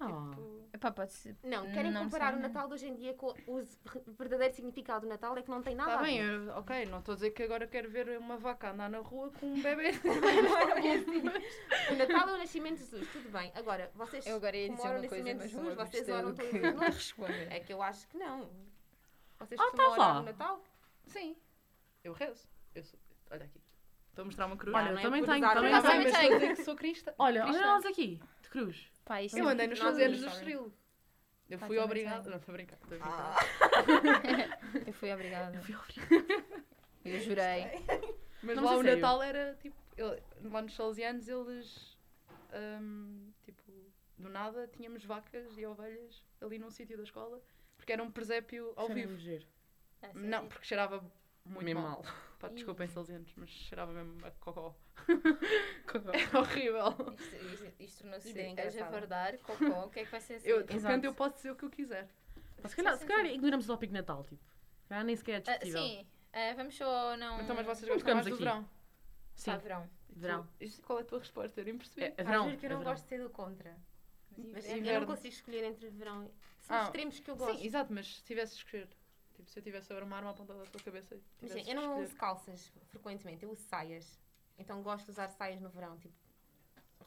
Ah. Tipo, Epá, pode ser. Não, querem Não comparar sei, o não. Natal de hoje em dia com o verdadeiro significado do Natal é que não tem nada Está a bem, ver. eu- ok, não estou a dizer que agora quero ver uma vaca andar na rua com um bebê. O Natal é o nascimento de Jesus, tudo bem. Agora, vocês Eu agora ia dizer uma coisa, nascimento mas de não Jesus, vocês oram do todas que responder. É que eu acho que não. Vocês costumam tá orar lá. no Natal? Sim, eu rezo. Eu sou- Olha aqui. Estou a mostrar uma cruz. Olha, não eu é também por tenho. Também bem, também tenho. sou crista. Olha, olha nós aqui, de cruz. Pá, isso Eu é andei nos 12 anos do não, Estoril. Eu fui obrigada. Não, estou a brincar. estou a brincar. Eu fui obrigada. Eu fui obrigada. Eu jurei. Mas Não, lá o sério. Natal era tipo. ele- lá nos salesianos eles. hum, tipo, do nada tínhamos vacas e ovelhas ali num sítio da escola porque era um presépio ao Cheira-me vivo. giro. Ah, sim, Não, porque cheirava muito Mesmo mal. mal. Pá, desculpem salesianos, mas cheirava mesmo a cocó. Era horrível. Isto, isto, isto tornou-se Ideia a engraçada. javardar, cocó, o que é que vai ser assim? Eu, de repente eu posso dizer o que eu quiser. Mas se calhar, se calhar ignoramos o tópico de Natal, tipo. Calhar nem sequer é Ah, discutível. sim, Ah, vamos só não... Então, mas vocês Não gostam mais do aqui. verão? Sim. Pá, verão. Verão. Tu- qual é a tua resposta? Eu nem percebi. É, é Ah, verão. juro que eu é não verão. gosto de ser do contra. Mas inverno. eu não consigo escolher entre verão. São Ah, extremos que eu gosto. Sim, exato, mas se tivesse de escolher. Tipo, se eu tivesse agora uma arma apontada à tua cabeça sim, eu não escolher. uso calças frequentemente, eu uso saias. Então gosto de usar saias no verão, tipo,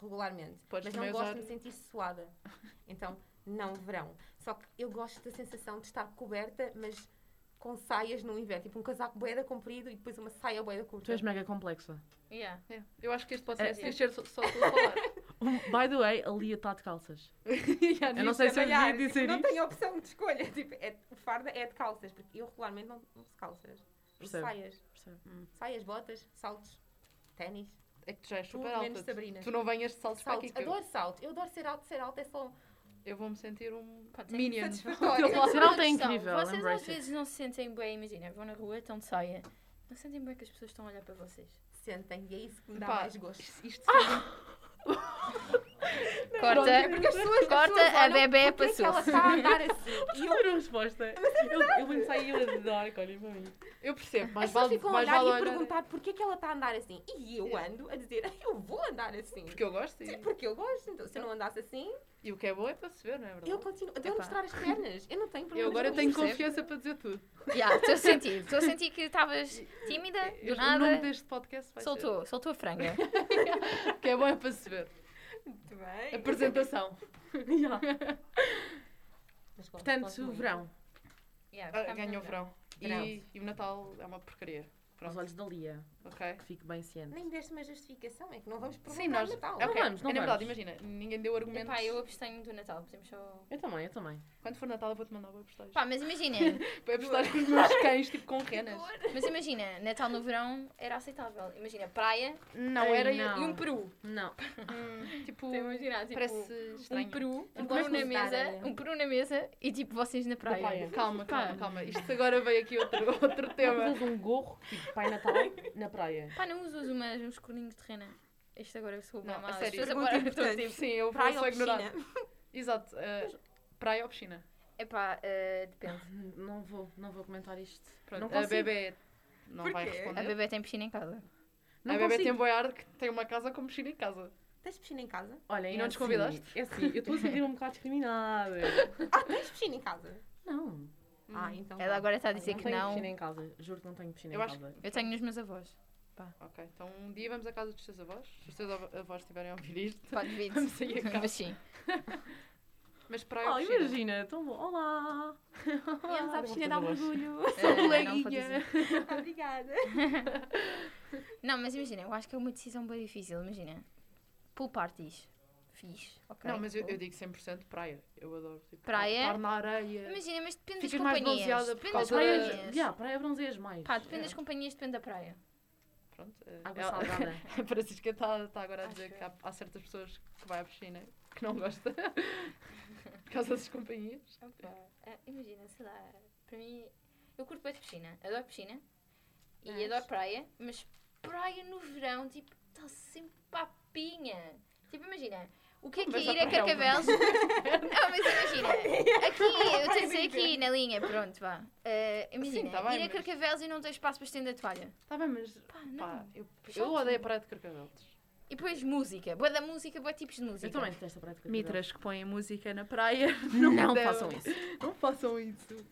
regularmente. Podes mas não gosto usar- de me sentir suada. Então, não verão. Só que eu gosto da sensação de estar coberta, mas com saias no inverno. Tipo um casaco boeda comprido e depois uma saia boeda Tu curta. és mega complexa. Yeah. É, Eu acho que este pode É, ser, este ser só, só tu a falar. By the way, a Lia está de calças. Yeah, Eu não sei é se eu devia dizer não isto. tenho opção de escolha. Tipo, é, o farda é de calças, porque eu regularmente não uso calças. Uso Percebo. saias. Percebe? Saias, botas, saltos, ténis. É que tu já és super menos alta. Sabrina. Tu não venhas de saltos para Saltos. aqui. que eu- Adoro salto. Eu adoro ser alto. Ser alto é só Eu vou-me sentir um tem minion. Ser alto é incrível, Vocês às vezes não se sentem bem, imagina, vão na rua, estão de saia. Não sentem bem que as pessoas estão a olhar para vocês. sentem. E é isso que me dá Pá, mais gosto. Isto, isto seria- Corta, É porque as pessoas, as corta, pessoas a bebê "Porquê é que ela passou-se." está a andar assim. E eu, uma resposta. Eu, eu vou sair e eu adoro, olhem para mim. Eu percebo, as mas vale, ficam a mais olhar vale e a perguntar porquê é que ela está a andar assim. E eu ando a dizer, eu vou andar assim. Porque eu gosto Sim, porque eu gosto. Então, se eu não andasse assim, e o que é bom é para se ver, não é verdade? eu continuo. Adoro mostrar as pernas. Eu não tenho problema. Eu agora tenho confiança para dizer tudo. Já, estou a sentir. Estou a sentir que estavas tímida, do o nome nada. deste podcast vai Soltou, soltou a franga. ser. Que é bom é para se ver. Muito bem. Apresentação. Yeah. Portanto, muito. verão. Yeah, Ah, Ganha o verão. Verão. E, e o Natal é uma porcaria. Aos Pronto. olhos da Lia. Ok. Que fique bem ciente. Nem deste uma justificação, é que não vamos perguntar Sim, nós. Natal. ok. Não vamos, não é na verdade, vamos. imagina, ninguém deu argumentos. Epá, eu abstenho do Natal, podemos só. Eu também, eu também. Quando for Natal, eu vou-te mandar para postais. Pá, mas imaginem, Para postais com os meus cães, tipo com renas. mas imagina, Natal no verão era aceitável. Imagina, praia Não, Ei, era. não. e um peru. Não. hum, tipo. Estou a imaginar, tipo, Parece um estranho. peru, um peru na mesa, um peru na mesa e tipo vocês na praia. praia. Calma, calma, Pá. calma. Isto agora veio aqui outro, outro tema. Um gorro, tipo Pai Natal, na praia. Pá, não usas umas, uns corninhos de rena. Isto agora eu sou Não, uma a sério, pessoas pergunta agora importante. tipo. Sim, eu vou Praia só ou ignorar. Exato. eh, praia ou piscina? Epá, eh, depende. Não vou, não vou comentar isto. Pronto, Não a bebê não vai Porquê? responder. A bebê tem piscina em casa. Não a bebê tem boiar que tem uma casa com piscina em casa. Tens piscina em casa? Olha, E é não nos assim, convidaste? É assim, eu estou a sentir um bocado discriminada. Ah, tens piscina em casa? Não. Ah, então. Ela agora está a dizer não que tenho não. piscina em casa. Juro que não tenho piscina Eu em acho casa. Eu tenho nos meus avós. Ok, então um dia vamos à casa dos teus avós. Se os teus av- avós estiverem a ouvir isto. Pode vir. Vamos sair a casa. Mas sim. Mas praia ou Oh, piscina? imagina, tão bom. Olá! Viemos à piscina Não dar. Eh, Sou não, pode coleguinha. dizer. Obrigada. Não, mas imagina, eu acho que é uma decisão bem difícil. Imagina. Pool parties. Fiz. Ok. Não, mas eu, eu digo 100% praia. Eu adoro. Tipo, Praia? Estar na areia. Imagina, mas depende Ficas das mais companhias. por Depende das Praia, companhias. yeah, praia bronzeias mais. Pá, depende É. das companhias, depende da praia. Pronto. eh, Água ela- salgada. A Francisca está tá agora a dizer Acho que há, há certas pessoas que vai à piscina que não gosta. por causa das companhias. Ah, imagina, sei lá, para mim, eu curto bem de piscina, adoro piscina e Mas? adoro praia, mas praia no verão, tipo, está sempre papinha. Tipo, imagina, o que é que Mas é a ir a é o Carcavelos? não, mas imagina, aqui, eu tenho dizer aqui na linha, pronto, vá. Ah, imagina, tá bem, ir a mas- Carcavelos e não ter espaço para estender a toalha. Está bem, mas. Pá, não. Pá, eu, eu odeio a praia de Carcavelos. E depois música, boa da música, boa tipos de música. Eu também detesto a praia de Carcavelos. Mitras que põem música na praia. Não, devem. façam isso. Não façam isso.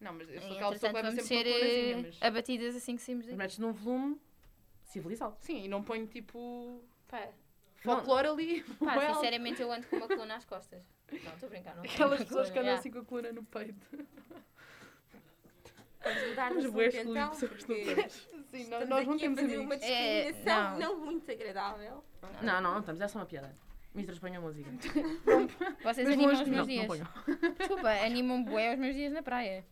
Não, mas eu sou aquela pessoa entretanto, que leva vamos sempre ser eh, mas... abatidas assim que saímos Mas daqui. metes num volume civilizado. Sim, e não ponho tipo Pá, folclore ali. pá, alto. sinceramente eu ando com uma coluna às costas. Não, estou a brincar, não Aquelas pessoas que andam assim com a coluna no peito. Vamos mudar de Mas assunto então. porque não. Sim, não, nós não a temos fazer amigos. uma É, discriminação não. não muito agradável. Não, não, não estamos. É só uma piada. Mitras, ponham música. Vocês Mas animam os meus Não, não dias. ponham. Desculpa, animam bué os meus dias na praia.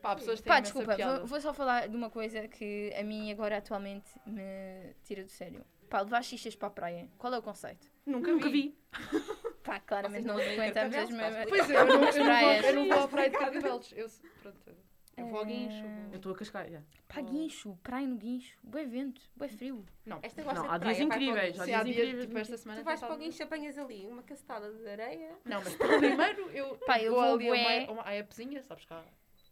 Pá, pessoas têm Pá, desculpa, piada. vou, vou só falar de uma coisa que a mim agora atualmente me tira do sério. Pá, levar xixas para a praia. Qual é o conceito? Nunca, Nunca vi. vi. Pá, claramente não frequentamos as mesmas. Pois é, eu não, eu não, vou, praias. eu não vou à praia de Carcavelos. Eu, pronto, eu vou ao Eh, guincho. Eu estou a cascar. já. Pá, guincho, praia no guincho. Bué vento, bué frio. Não, Esta gosta Não, há dias incríveis. Há dias incríveis. tipo esta semana. Tu vais para o guincho, apanhas ali uma cacetada de areia. Não, mas primeiro eu Pá, eu vou vou ali a uma, uma appzinha, sabes cá?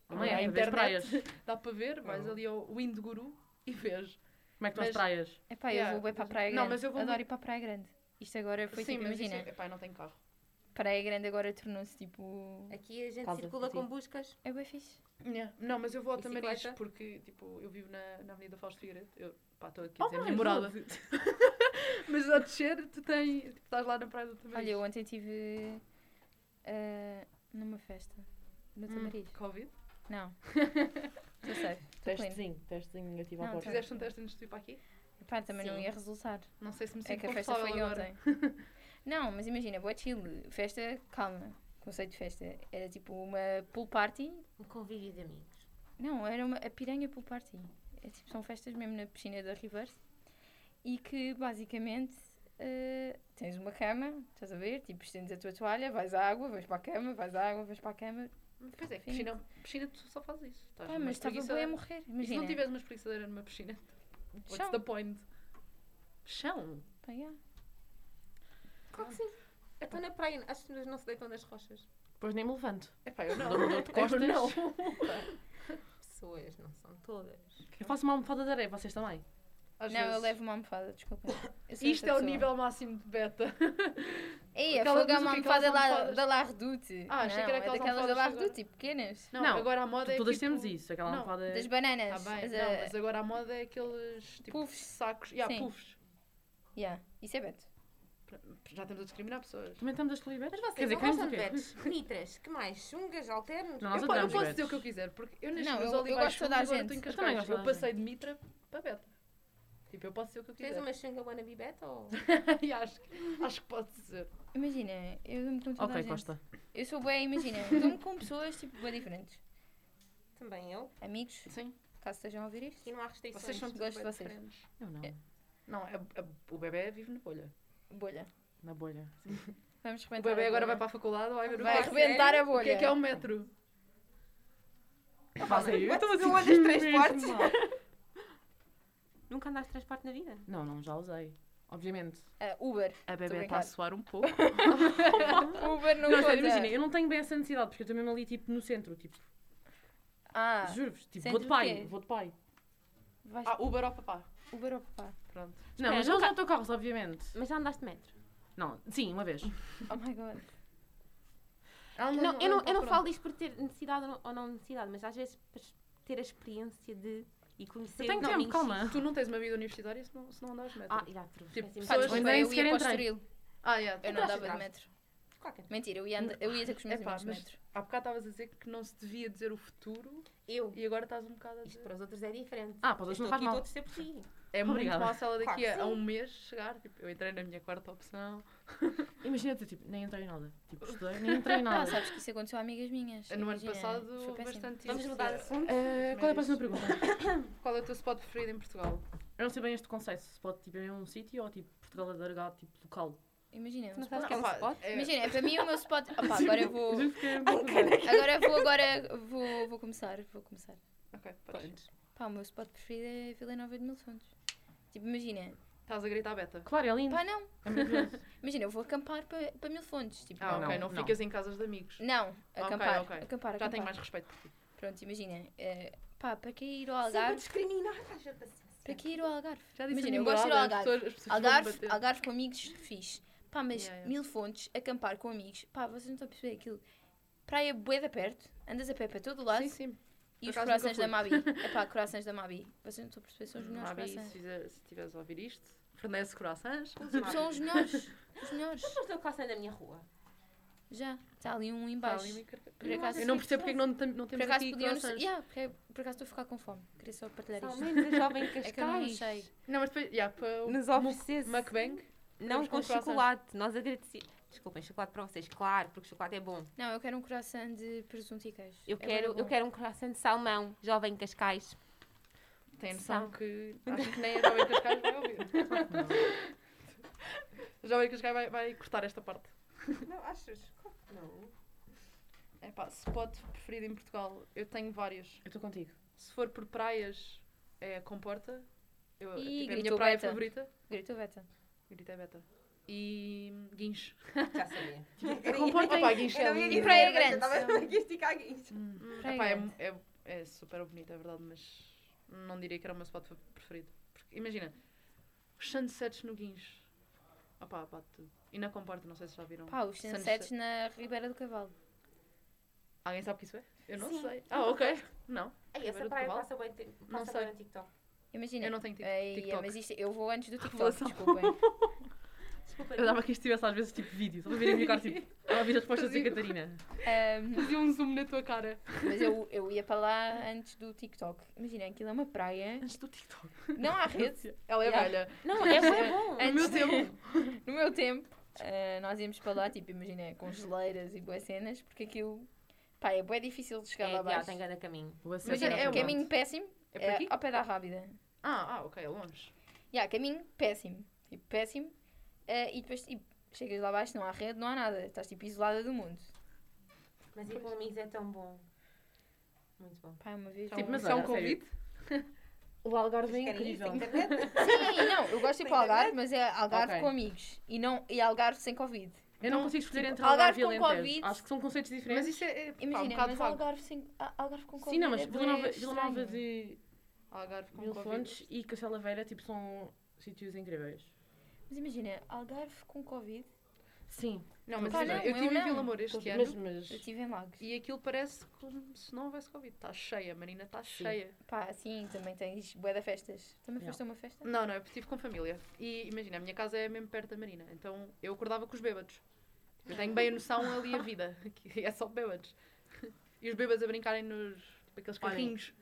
Também a é, internet, praias. dá para ver, vais ali ao Windguru e vês. Como é que estão as Mas- praias? É pá, Yeah, eu vou bué para a mas- praia não, grande. mas eu vou Adoro ir para a praia grande. Isto agora foi Sim, tipo, mas isso, imagina. epá, eu não tenho carro. Praia Grande agora tornou-se tipo. Aqui a gente circula com buscas. É bem fixe. Yeah. Não, mas eu vou ao Tamariz porque, tipo, eu vivo na, na Avenida Fausto Figueiredo. Eu, pá, estou aqui Oh a dizer a minha morada. Mas a descer, tu tens, tipo, estás lá na praia do Tamariz. Olha, eu ontem estive ah, numa festa no Hum, Tamariz. Covid. Não. Estou clean. Testezinho, testezinho negativo à Não, porta. Fizeste um teste antes de ir para aqui? Pá, também não Sim. ia resultar. Não sei se me É sinto que a festa foi agora. ontem. não, mas imagina, boa chill. Festa, calma. Conceito de festa. Era tipo uma pool party. Um convívio de amigos. Não, era uma, a piranha pool party. É, tipo, são festas mesmo na piscina da Reverse. E que basicamente eh, tens uma cama, estás a ver? Tipo, estendes a tua toalha, vais à água, vais para a cama, vais à água, vais para a cama. Pois é, piscina, piscina tu só fazes isso. Estás Pá, mas estava bem a morrer. E se Imagina. não tiveres uma espreguiçadeira numa piscina? What's Chão. the point? Chão? Pá, yeah. Claro que sim. Então na praia as pessoas não se deitam nas rochas. Depois nem me levanto. Epá, eu não. Dou-me dor de costas. Eu não. Pessoas, não são todas. Eu faço uma almofada de areia, vocês também. Às Não, eu vezes. levo uma almofada, desculpa. Eu Isto é o nível máximo de beta. Ei, a Aquela- fogo é uma que é almofada da, da La Redoute. Ah, achei que era é aquelas daquelas da La Redoute, pequenas. Não, Não, agora a moda é Todas tipo... temos isso, aquela Não, almofada. Das bananas. Tá bem, as, não, ah, mas agora a moda é aqueles tipo Puffs. sacos. Yeah, Sim. puffs. yeah, Isso é beto. Já estamos a discriminar pessoas. Também estamos a escolher betos? Mas vocês Quer dizer, não betos? Nitras? Que mais? Chungas? Alternos? Não, nós Eu, eu posso dizer o que eu quiser, porque eu nasci nos eu- eu Olivais gosto a agora gente. Eu também gosto Eu a passei de Mitra para Beta. Tipo, eu posso dizer o que eu Tens quiser. uma chunga wannabe beta ou... E acho, que- acho que pode dizer. Imagina, eu dou-me com toda a Ok, gente. Costa. Eu sou bem, imagina, dou-me com pessoas tipo bem diferentes. Também eu. Amigos, Sim. caso estejam a ouvir isto. E não há restrições. Vocês são Gosto todos de bem vocês. diferentes. Eu não. É. Não, é- é- o bebê vive na bolha. Bolha. Na bolha. Vamos O rebentar. bebê a agora bolha. vai para a faculdade vai ver o Vai que é- arrebentar a bolha. O que é que é um metro? Faça aí. Eu estou a sentir andas de mesmo transportes? Nunca andaste de transporte na vida? Não, não, já usei. Obviamente. Ah, Uber. A bebê está a suar um pouco. Uber não, Não, sério, imagina, eu não tenho bem essa necessidade, porque eu estou mesmo ali, tipo, no centro, tipo, Ah, juro-vos, tipo, vou de pai, quê? vou de pai. vais Ah, Uber ao papá. Uber ou papá? Pronto. Não, mas já nunca- usei autocarros, obviamente. Mas já andaste de metro? Não, sim, uma vez. Oh my god. Ela Não, eu não, eu não falo isto por ter necessidade ou não, ou não necessidade, mas às vezes para ter a experiência de e conhecer Eu tenho tempo, calma. Tu não tens uma vida universitária se não, se não andares de metro. Ah, já, true. Tipo, Pessoas- nem eu sequer ia para o entrei. Estoril. Ah, yeah. Eu não andava de metro. Que Mentira, eu ia, anda- eu ia ter com os meus Epá, amigos metro. há bocado estavas a dizer que não se devia dizer o futuro eu. e agora estás um bocado a Isto dizer. para os outros é diferente. Ah, para os outros não estou faz aqui mal. todos ser por ti. É Obrigada. muito mal se ela daqui Claro a, um mês chegar. Tipo, eu entrei na minha quarta opção. Imagina tu, tipo, nem entrei em nada. Tipo, estudei, nem entrei em Ah, nada. sabes que isso aconteceu a amigas minhas. No ano Imagina, passado, foi péssimo. bastante Vamos mudar de assunto. Eh, qual é a próxima pergunta? Qual é o teu spot preferido em Portugal? Eu não sei bem este conceito, se pode tipo em um sítio ou tipo Portugal alargado, tipo local. Imagina, um Não spot- é um spot? é- Imagina, para mim o meu spot. Opa, agora eu vou. Um caraca. Agora vou, agora vou, vou começar. Vou começar. Ok, podes. Pá, o meu spot preferido é Vila Nova de Mil Fontes. Tipo, imagina. Estás a gritar beta. Claro, é lindo. Pá, não. É maravilhoso. Imagina, eu vou acampar para pa Mil Fontes. Tipo, Ah, Não, ok, não, não. ficas em casas de amigos. Não, acampar. ok. Acampar, Já acampar. tenho mais respeito por ti. Pronto, imagina. eh, pá, para que ir ao Sempre Algarve? discriminar. Para que ir ao Algarve? Já disse Imagina, eu gosto de ir ao as Algarve. pessoas- as pessoas vão Algarve. Algarve com amigos, fixe. Pá, mas Yeah, yeah. Mil Fontes, acampar com amigos. Pá, vocês não estão a perceber aquilo. Praia bué da perto, andas a pé para todo o lado Sim, sim. E Por os corações da Mabi. Epá, corações da Mabi. Vocês não estão a perceber, são os melhores Mabi, se corações. se estiveres a ouvir isto, fornece corações. São os melhores. Os melhores. Vamos ter o calção da minha rua. Já. Está ali um em Está ali uma carca- Por acaso- Eu não percebo porque é que não, tem- não Por temos acaso aqui croissants. Yeah, porque, por acaso estou a ficar com fome. Queria só partilhar isto. menos a jovem É que eu não Cascais sei. Não, mas depois, yeah, para o nos oferecesse. mukbang, Não com com chocolate. Nós agradecemos. Desculpem, chocolate para vocês. Claro, porque chocolate é bom. Não, eu quero um coração de presunto e queijo. Eu É quero, eu quero um coração de salmão. Jovem Cascais. tem noção que acho que nem a Jovem Cascais vai ouvir. A Jovem Cascais vai, vai cortar esta parte. Não, achas? Não. É pá, spot preferido em Portugal, eu tenho vários. Eu estou contigo. Se for por praias, é a Comporta. Eu, Ih, tipo, é a minha praia beta. favorita. Gritou beta. Grita é beta. E Guincho. Já sabia. A Comporta é Guincho é lindo. dizer, Praia Grande. Estava aqui a esticar guincho. Hum, Praia epá, é, é, é super bonito, é verdade, mas não diria que era o meu spot preferido. Porque, imagina, os sunsets no Guincho. Opá, bate tudo. E na comporta, não sei se já viram. Pá, os Sunset. sunsets na Ribeira do Cavalo. Alguém sabe o que isso é? Eu não Sim. sei. Ah, ok. Não. Ei, essa praia passa bem, te- Não passa sei. bem no TikTok. Imagina. Eu não tenho tic- Ei, TikTok. mas isto, eu vou antes do TikTok, Revelação. desculpem. Desculpa. Eu dava que isto tivesse às vezes tipo vídeo, só para ver a minha cara tipo. Estava a ouvir as respostas da Fazia- Catarina. Ahm, Fazia um zoom na tua cara. mas eu, eu ia para lá antes do TikTok. Imagina, aquilo é uma praia. Antes do TikTok. Não há rede. Ela é Yeah. velha. Não, é bem bom. Antes meu de- tempo. No meu tempo, ah, nós íamos para lá, tipo, imagina, com geleiras e boas cenas, porque aquilo. Pá, é bem difícil de chegar É, lá já, abaixo. tem cada caminho. Imagina, é o onde? Caminho péssimo. É por aqui? ao pé da Rábida. Ah, ah, ok, é longe. Yeah, caminho péssimo. Tipo, péssimo. Ah, e depois, tipo, chegas lá abaixo, não há rede, não há nada. Estás, tipo, isolada do mundo. Mas ir com amigos é tão bom. Muito bom. Pá, uma vez. Tipo, mas é um convite? O Algarve é isso? incrível. Internet? Sim, não, eu gosto de ir para o Algarve, mas é Algarve Ok. com amigos. E, não, e Algarve sem Covid. Eu não consigo escolher tipo, entre Algarve Algarve e Alentejo. Covid. Acho que são conceitos Mas diferentes. isso é, é pá, um Imagina, bocado mas. Algarve, sem, Algarve com Covid. Sim, não, mas é Vila Nova, Vila Nova de Algarve com Mil Covid. Fontes e Castelo Aveira tipo, são sítios incríveis. Mas imagina, Algarve com Covid. Sim. Não, mas Pá, não, eu eu estive em não. Vila Moura este Mas, ano mas Eu estive em Lagos. e aquilo parece como se não houvesse Covid. Está cheia, a Marina está cheia. Pá, sim, também tens bué de festas. Também foste a uma festa? Não, não, eu estive com família. E imagina, a minha casa é mesmo perto da Marina. Então eu acordava com os bêbados. Eu tenho bem a noção ali a vida, que é só bêbados. E os bêbados a brincarem nos tipo, aqueles Olhem. carrinhos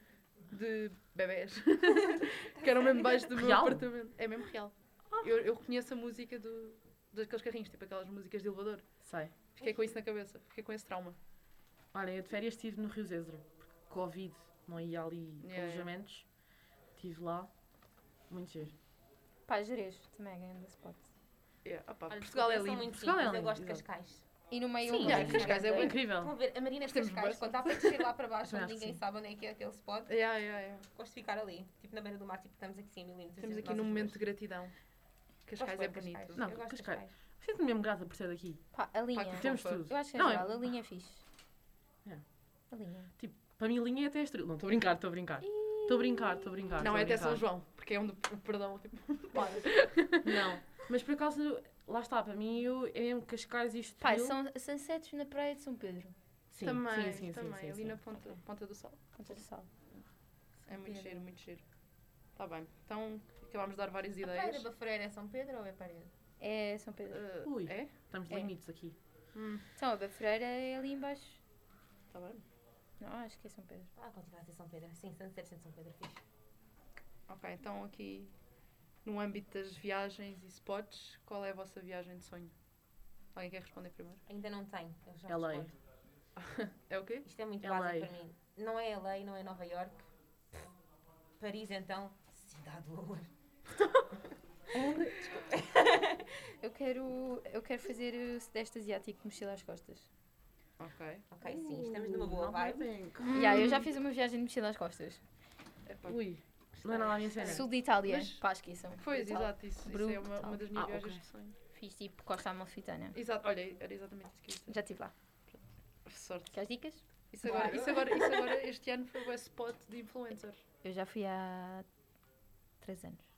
de bebés que eram mesmo baixo do meu Real? apartamento. É mesmo real. Eu, eu reconheço a música do, daqueles carrinhos, tipo aquelas músicas de elevador. sei. Fiquei com isso na cabeça, fiquei com esse trauma. Olha, eu de férias estive no Rio Zezra. Porque Covid, não ia ali Yeah, alojamentos. Estive lá. Muito giro. Pá, Jerez, também é grande spot. Yeah, opá, Olha, Portugal é eu lindo. muito Portugal é simples, eu lindo, gosto de. Cascais. E no meio Sim, yeah, gajo Cascais é bem Incrível. Estão a ver, a Marina de Cascais, quando está para descer lá para baixo, onde ninguém sabe onde é que é aquele spot, Yeah, yeah, yeah. gosto de ficar ali, tipo na beira do mar, tipo estamos aqui 100 milímetros. Estamos aqui num momento de gratidão. Cascais é bonito. Não, eu gosto Cascais. Cascais. Sinto-me mesmo grata por ser daqui. Pá, a linha. Pá, Temos tudo. Eu acho que em Não, é- a linha é fixe. Yeah. A linha. Tipo, para mim, linha é até Estoril. Não, estou a brincar, estou a brincar. Estou a brincar, estou a brincar. Não, é a até. São João, porque é onde o perdão tipo, para. Não. Mas por acaso, lá está, para mim, eu, é mesmo Cascais e Pá, são sunsets na praia de São Pedro. Sim, também, sim, sim, também, sim, sim, ali sim. na ponta, ponta do sol. Ponta do Sal. É muito cheiro, muito cheiro. Está bem. Então, acabámos de dar várias A praia da ideias. Bafreira é São Pedro ou é Parede? É São Pedro. Uh, Ui. É? Estamos É. limites aqui. Hum, Então, a Bafreira é ali embaixo. tá bem. Não, acho que é São Pedro. Ah, continua a ser São Pedro. Sim, Sunsets em São Pedro, fixe. Ok, então aqui, no âmbito das viagens e spots, qual é a vossa viagem de sonho? Alguém quer responder primeiro? Ainda não tenho, eu já LA. respondo. É o quê? Isto é muito LA. básico para mim. Não é LA, não é Nova York. Paris, então, cidade do amor. Eu quero, eu quero fazer o Sudeste Asiático de mochila às costas. Ok. Ok, sim, estamos numa boa vibe. Yeah, eu já fiz uma viagem de mochila às costas. Ui, não é nada a minha cena. Sul de Itália. Mas- Pá, esqueçam. Pois, exato, isso, isso é uma, uma das minhas Ah, viagens ok. de sonho. Fiz tipo Costa Amalfitana. Exato, olha, era exatamente isso que eu ia dizer. Já estive lá. Sorte. Queres dicas? Isso agora, isso agora, isso agora este ano foi o spot de influencer. Eu já fui há 3 anos.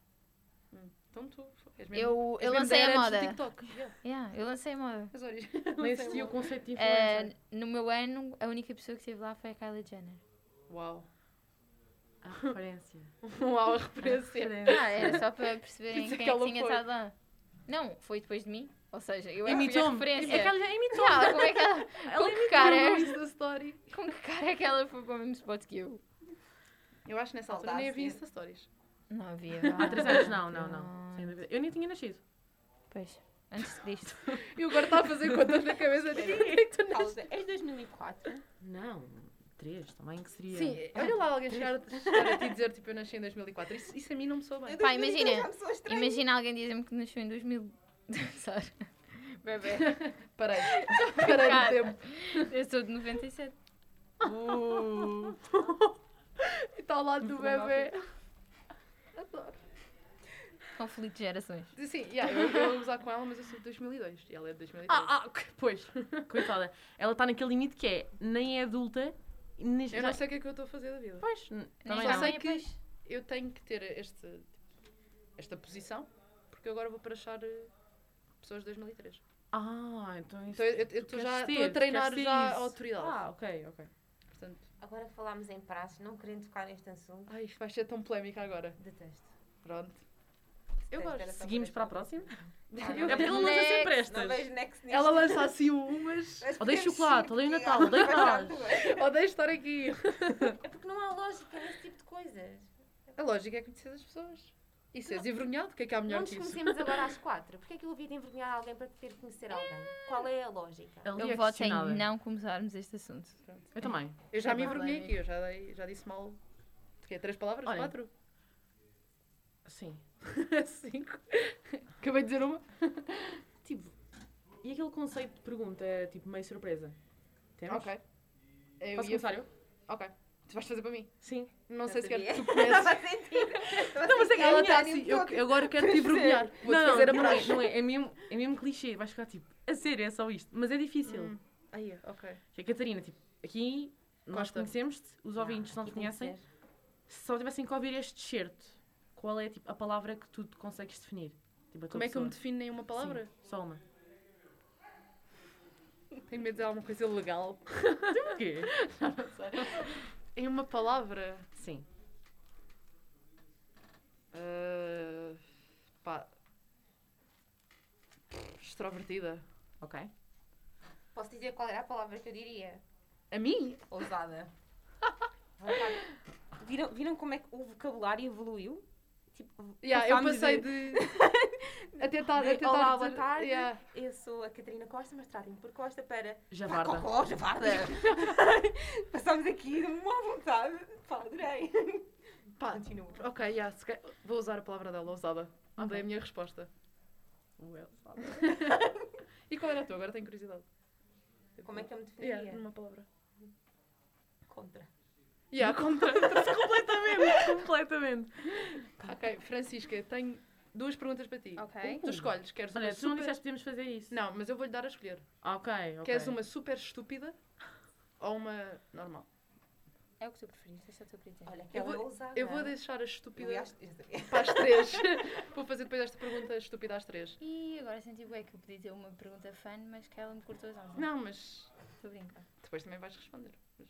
Hum. Então tu és mesmo, Eu, és eu lancei da a era moda. TikTok. Yeah. Yeah, eu lancei a moda. As origens. Nem existia o conceito de Eh, influencer. no meu ano, a única pessoa que esteve lá foi a Kylie Jenner. Uau. A referência. Uau, a A referência. Ah, era só para perceberem é quem que é que tinha estado lá. Não, foi depois de mim. Ou seja, eu é que fui a referência. É que ela já imitou. Como é que ela, Ela com que imitou cara, o Insta Story. com que cara é que ela foi para o mesmo spot que eu? Eu acho que nessa altura nem havia Insta Stories. Não havia. Há 3 anos, não, não, não. Sem dúvida. Eu nem tinha nascido. Pois, antes de Cristo. E agora está a fazer contas na cabeça de é? Pausa. És 2004? Não, 3 também que seria. Sim, olha lá alguém chegar, chegar a ti e dizer tipo eu nasci em 2004. Isso, isso a mim não me soa bem. Pá, imagina, imagina alguém dizer-me que nasceu em 2000. Sara. Bebê. Parei. Parei no tempo. Eu sou de 97. Uh. e está ao lado do bebê. Adoro. Conflito de gerações. Sim, yeah, eu, ia usar com ela, mas eu sou de 2002 e ela é de 2003. Ah, ah, pois. Coitada. Ela está naquele limite que é nem é adulta. Nem, eu não sei o que é que eu estou a fazer da vida. Pois, também só não. sei nem que-. Eu tenho que ter este, esta posição, porque agora vou para achar eh, pessoas de 2003. Ah, então isso. Então eu- estou já estou a treinar já a autoridade. Ah, ok, ok. Portanto, Agora que falámos em praxes, não querendo tocar neste assunto, ai, isto vai ser tão polémica agora. detesto. Pronto. Eu Detesto, gosto. Seguimos para a esta- próxima? Ah, Eu- É porque ela lança sempre estas. Ela lança assim umas. Mas Odeio podemos chocolate, odeio Natal, odeio Natal. Odeio estar aqui. É porque não há lógica nesse tipo de coisas. A lógica é conhecer as pessoas. E seres envergonhado, o que é que há melhor Não que nos isso? conhecemos agora às quatro. Porquê é que eu havia de envergonhar alguém para ter que conhecer alguém? Qual é a lógica? Ali Eu é voto em não começarmos este assunto. Eu também. Eu já me envergonhei aqui, eu já, dei, já disse mal. De quê? Três palavras? Olha. Quatro? Sim. Cinco? Acabei de dizer uma. Tipo, e aquele conceito de pergunta é tipo meio surpresa? Temos? Ok. Eu Posso ia- começar eu? Ok. Tu vais fazer para mim? Sim. Não, sei sequer sabia. que tu conheces. Faz sentido. Não, mas é que ela está assim. Eu, eu agora quero te envergonhar. Vou-te não, fazer a não, é, não é, é mesmo, é mesmo clichê, vais ficar tipo, a sério, é só isto. Mas é difícil. Hum. Aí, ok. Que a Catarina, tipo, aqui nós conhecemos-te, os ouvintes não te tem que conhecem. Se só tivessem que ouvir este certo, qual é tipo, a palavra que tu te consegues definir? Tipo, a Como é que eu me pessoa. defino em uma palavra? Sim, só uma. Tenho medo de dizer alguma coisa legal. O quê? Não sei. Em uma palavra. Sim. ah, pá. Extrovertida. Ok. Posso dizer qual era a palavra que eu diria? A mim? Ousada. Viram, viram como é que o vocabulário evoluiu? Tipo, Yeah, eu passei de- de. A tentar. A tentar Olá, dizer- boa tarde. Yeah. Eu sou a Catarina Costa, mas tratem-me por Costa para. Javarda. Cocó, javarda! Passámos aqui de uma vontade. Pá, adorei. Pá, Continua. ok, yeah, vou usar a palavra dela, ousada. Ok. Dei a minha resposta. Well, E qual era a tua? Agora tenho curiosidade. Como é que eu me definiria? Yeah, numa palavra. Contra. Yeah, contra. completamente, completamente. ok, Francisca, tenho duas perguntas para ti. Ok. Tu escolhes, queres Olha, uma tu não disseste que podíamos fazer isso. Não, mas eu vou-lhe dar a escolher. Ok, ok. Queres uma super estúpida ou uma normal? É o que tu preferiste, esse é o teu critério. Olha, que Eu é vou- ousada. Eu vou deixar a estúpida eu sabia. para as três. vou fazer depois esta pergunta estúpida às três. E agora senti bem que eu podia ter uma pergunta fã, mas que ela me cortou as asas. Não, mas Estou a brincar. depois também vais responder. Mas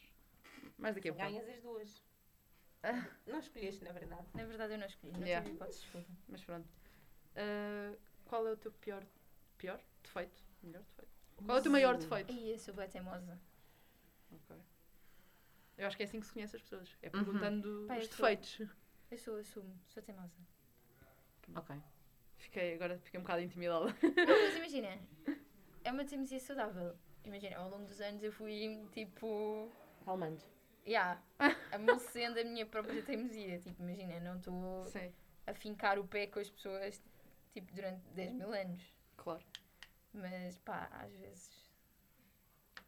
mais daqui a pouco. Ganhas as duas. Não escolheste, na verdade. Na verdade eu não escolhi, não Yeah. tive hipótese. Mas pronto. Ah, qual é o teu pior... Pior? Defeito? Melhor defeito? Qual é o teu maior defeito? Ih, eu sou bem teimosa. Ok. Eu acho que é assim que se conhece as pessoas. É Uhum. perguntando Pá, eu os sou- defeitos. Eu sou, assumo, sou teimosa. Ok. Fiquei, agora fiquei um bocado intimidada. Mas imagina, é uma teimosia saudável. Imagina, ao longo dos anos eu fui tipo. Calmando. Yeah, amolecendo a minha própria teimosia. Tipo, imagina, não estou a fincar o pé com as pessoas tipo, durante 10 mil anos. claro. Mas pá, às vezes.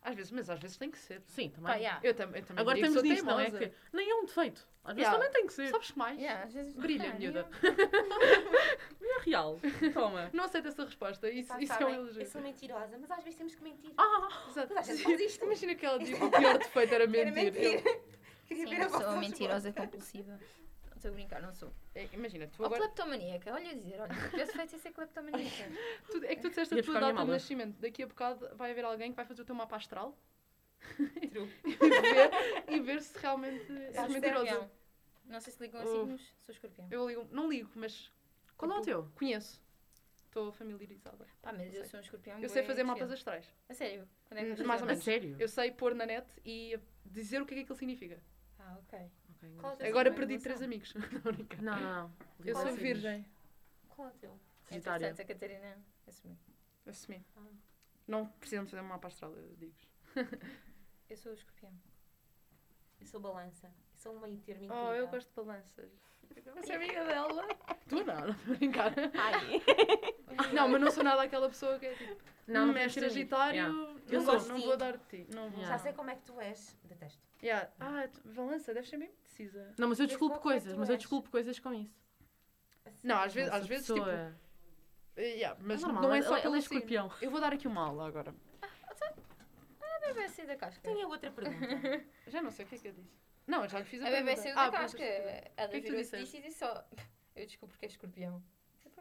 Às vezes, mas às vezes tem que ser. Sim, também. Pá, yeah. Eu, tam eu também Agora sou nisto, não é? Que nem é um defeito. Às vezes Yeah. também tem que ser. Sabes que mais? Yeah, às vezes Brilha, Ah, miúda. Não é real. Toma. Não aceito essa resposta. Isso, Pá, isso é sabem, um elogio. eu sou mentirosa, mas às vezes temos que mentir. Ah! Exato. Imagina que ela diz que o pior defeito era Era mentir. mentir. Eu- Queria Sim, ver a vossa mentirosa compulsiva. Estou a brincar, não sou. É, Imagina, tu Ou agora. cleptomaníaca, olha a dizer, olha, o pior defeito é ser cleptomaníaca. tu- é que tu disseste a tua data de mala. nascimento. Daqui a bocado vai haver alguém que vai fazer o teu mapa astral True. e ver, e ver se realmente és mentirosa. escorpião. Não sei se ligam a Uf. signos, sou escorpião. Eu ligo, não ligo, mas Qual é o tipo, teu? conheço. Estou familiarizada. Pá, mas eu sei. sou um escorpião. Eu sei fazer mapas chill. astrais. A sério? Quando é que Hum, mais ou fazer? A menos. sério? Eu sei pôr na net e dizer o que é que aquilo significa. Ah, ok. Ok, Qual é o teu Agora signo? perdi Não três amigos. Não, brincar. Não, não, não. Eu sou é o virgem. Qual é o teu? É Sagitária. interessante, a Catarina assumiu. Assumi. Ah. Não precisam de fazer um mapa astral, eu digo. Eu sou escorpião. Eu sou balança. Eu sou um meio termo Oh, eu gosto de balanças. Você é amiga dela? Tu não, não estou a brincar. Ai. Não, mas não sou nada aquela pessoa que é tipo, Não, não, não me és quero ser amigo. Sagitário, Yeah. não, Eu vou, sou. não vou dar de ti. Não vou. Yeah. Já sei como é que tu és. Detesto. Yeah. Ah, tu- balança, deves ser bem indecisa. Não, mas eu desculpo é que coisas, tu mas eu és? desculpo coisas com isso. Não, às vezes, às vezes tipo. eh, yeah, mas É normal, não é ela- só ela pelo é signo. escorpião. Eu vou dar aqui uma aula agora. A BBC da casca. Tenho outra pergunta. Já não sei o que é que eu disse. Não, eu já lhe fiz a, A pergunta. BBC Ah, da perguntas casca. Ela que é que tu virou-se disseste? disso e disse só. Eu desculpo porque é escorpião.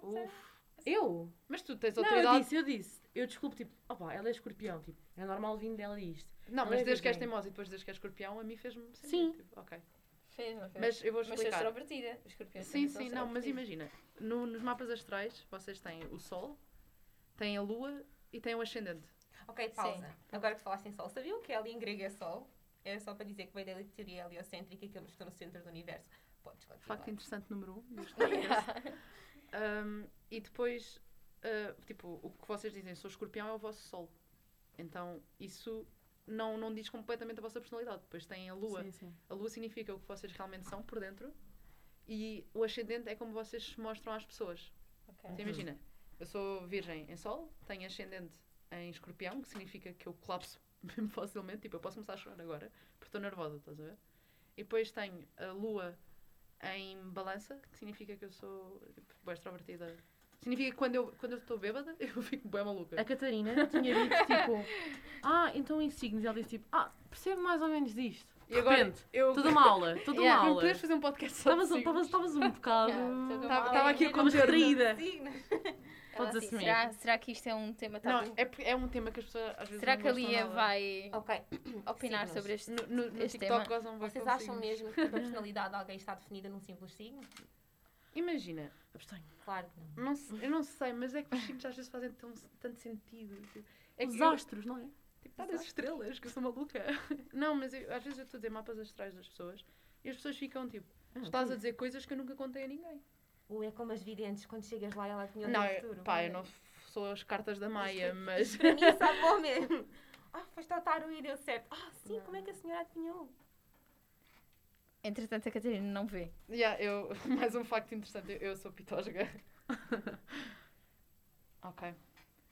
Uf. A Eu? Mas tu tens Não, eu autoridade. disse, eu disse. Eu desculpo, tipo, opa, ela é escorpião, tipo, é normal vindo dela isto. Não, Ela mas é desde que és teimosa e depois desde que és escorpião, a mim fez-me sentido. Sim. Tipo, ok. Fez, fez? Mas eu vou Mas sou explicar. extrovertida. Os escorpiões Sim, sim, não, mas imagina. no- nos mapas astrais, vocês têm o Sol, têm a Lua e têm o Ascendente. Ok, pausa. Sim. Agora que falaste em Sol, sabiam que L em grego é Sol? É só para dizer que veio da teoria heliocêntrica que eu estou no centro do universo. Podes continuar. Facto interessante número um. Um, e depois, uh, tipo, o que vocês dizem, sou escorpião, é o vosso Sol. Então, isso não, não diz completamente a vossa personalidade. Depois tem a Lua. Sim, sim. A lua significa o que vocês realmente são por dentro e o ascendente é como vocês se mostram às pessoas. Ok. Então imagina, eu sou virgem em sol, tenho ascendente em escorpião, que significa que eu colapso mesmo facilmente, tipo, eu posso começar a chorar agora, porque estou nervosa, estás a ver? E depois tenho a lua em balança, que significa que eu sou tipo, extrovertida. Significa que quando eu quando eu estou bêbada, eu fico bem maluca. A Catarina tinha dito, tipo, ah, então em signos. E ela disse, tipo, ah, percebo mais ou menos disto. E agora repente, eu Toda uma aula, toda Yeah. uma aula. podes fazer um podcast só Estavas signos? estavas- estavas um bocado... Yeah, tudo Tava- mal. tava aqui a Estavas conter-me. retraída. Signos. Ela Podes assim, assumir. será, será que isto é um tema tabu? Não, é, é um tema que as pessoas às vezes será não que a Lia vai Ok. opinar Signos. sobre este, No, no, no este TikTok tema? Vocês acham signos. mesmo que a personalidade de alguém está definida num simples signo? Imagina, Abstenho. Claro que não. não se- eu não sei, mas é que os signos às vezes fazem tão, tanto sentido. É Os eu- astros, não é? Tipo, tá das estrelas, que eu sou maluca. Não, mas eu- às vezes eu estou a dizer mapas astrais das pessoas e as pessoas ficam tipo, estás a dizer coisas que eu nunca contei a ninguém. Ou é como as videntes, quando chegas lá ela tinha o não, teu eu- futuro. pá, eu não f- sou as cartas da Maia, mas. Para mim sabe bom mesmo. Ah, foste ao tarot e deu certo. Ah, sim, como é que a senhora adivinhou? Entretanto, a Catarina não vê. Yeah, eu, mais um facto interessante, eu, eu sou pitosga. ok.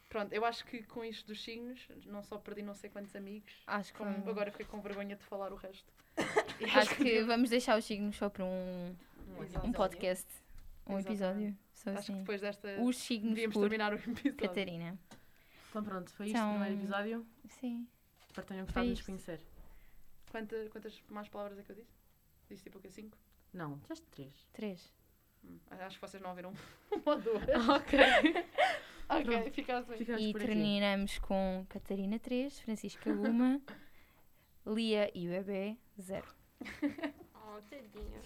Pronto, eu acho que com isto dos signos, não só perdi não sei quantos amigos, Acho que, como vamos- agora fiquei com vergonha de falar o resto. E acho que vamos deixar os signos só para um, um um podcast. Um Exatamente. episódio. Só Acho que assim. depois desta Os signos devíamos por terminar o episódio. Catarina. Então pronto, foi isto Então- o primeiro episódio. Sim. Espero que tenham gostado de nos conhecer. Quanta- quantas mais palavras é que eu disse? Disse tipo o quê? Cinco? Não, disseste três. Três. Hum, acho que vocês não ouviram uma ou duas. ok. ok, assim. Ficamos E por aqui. terminamos com Catarina 3, Francisca 1, Lia e o bebê 0. Oh, tadinha.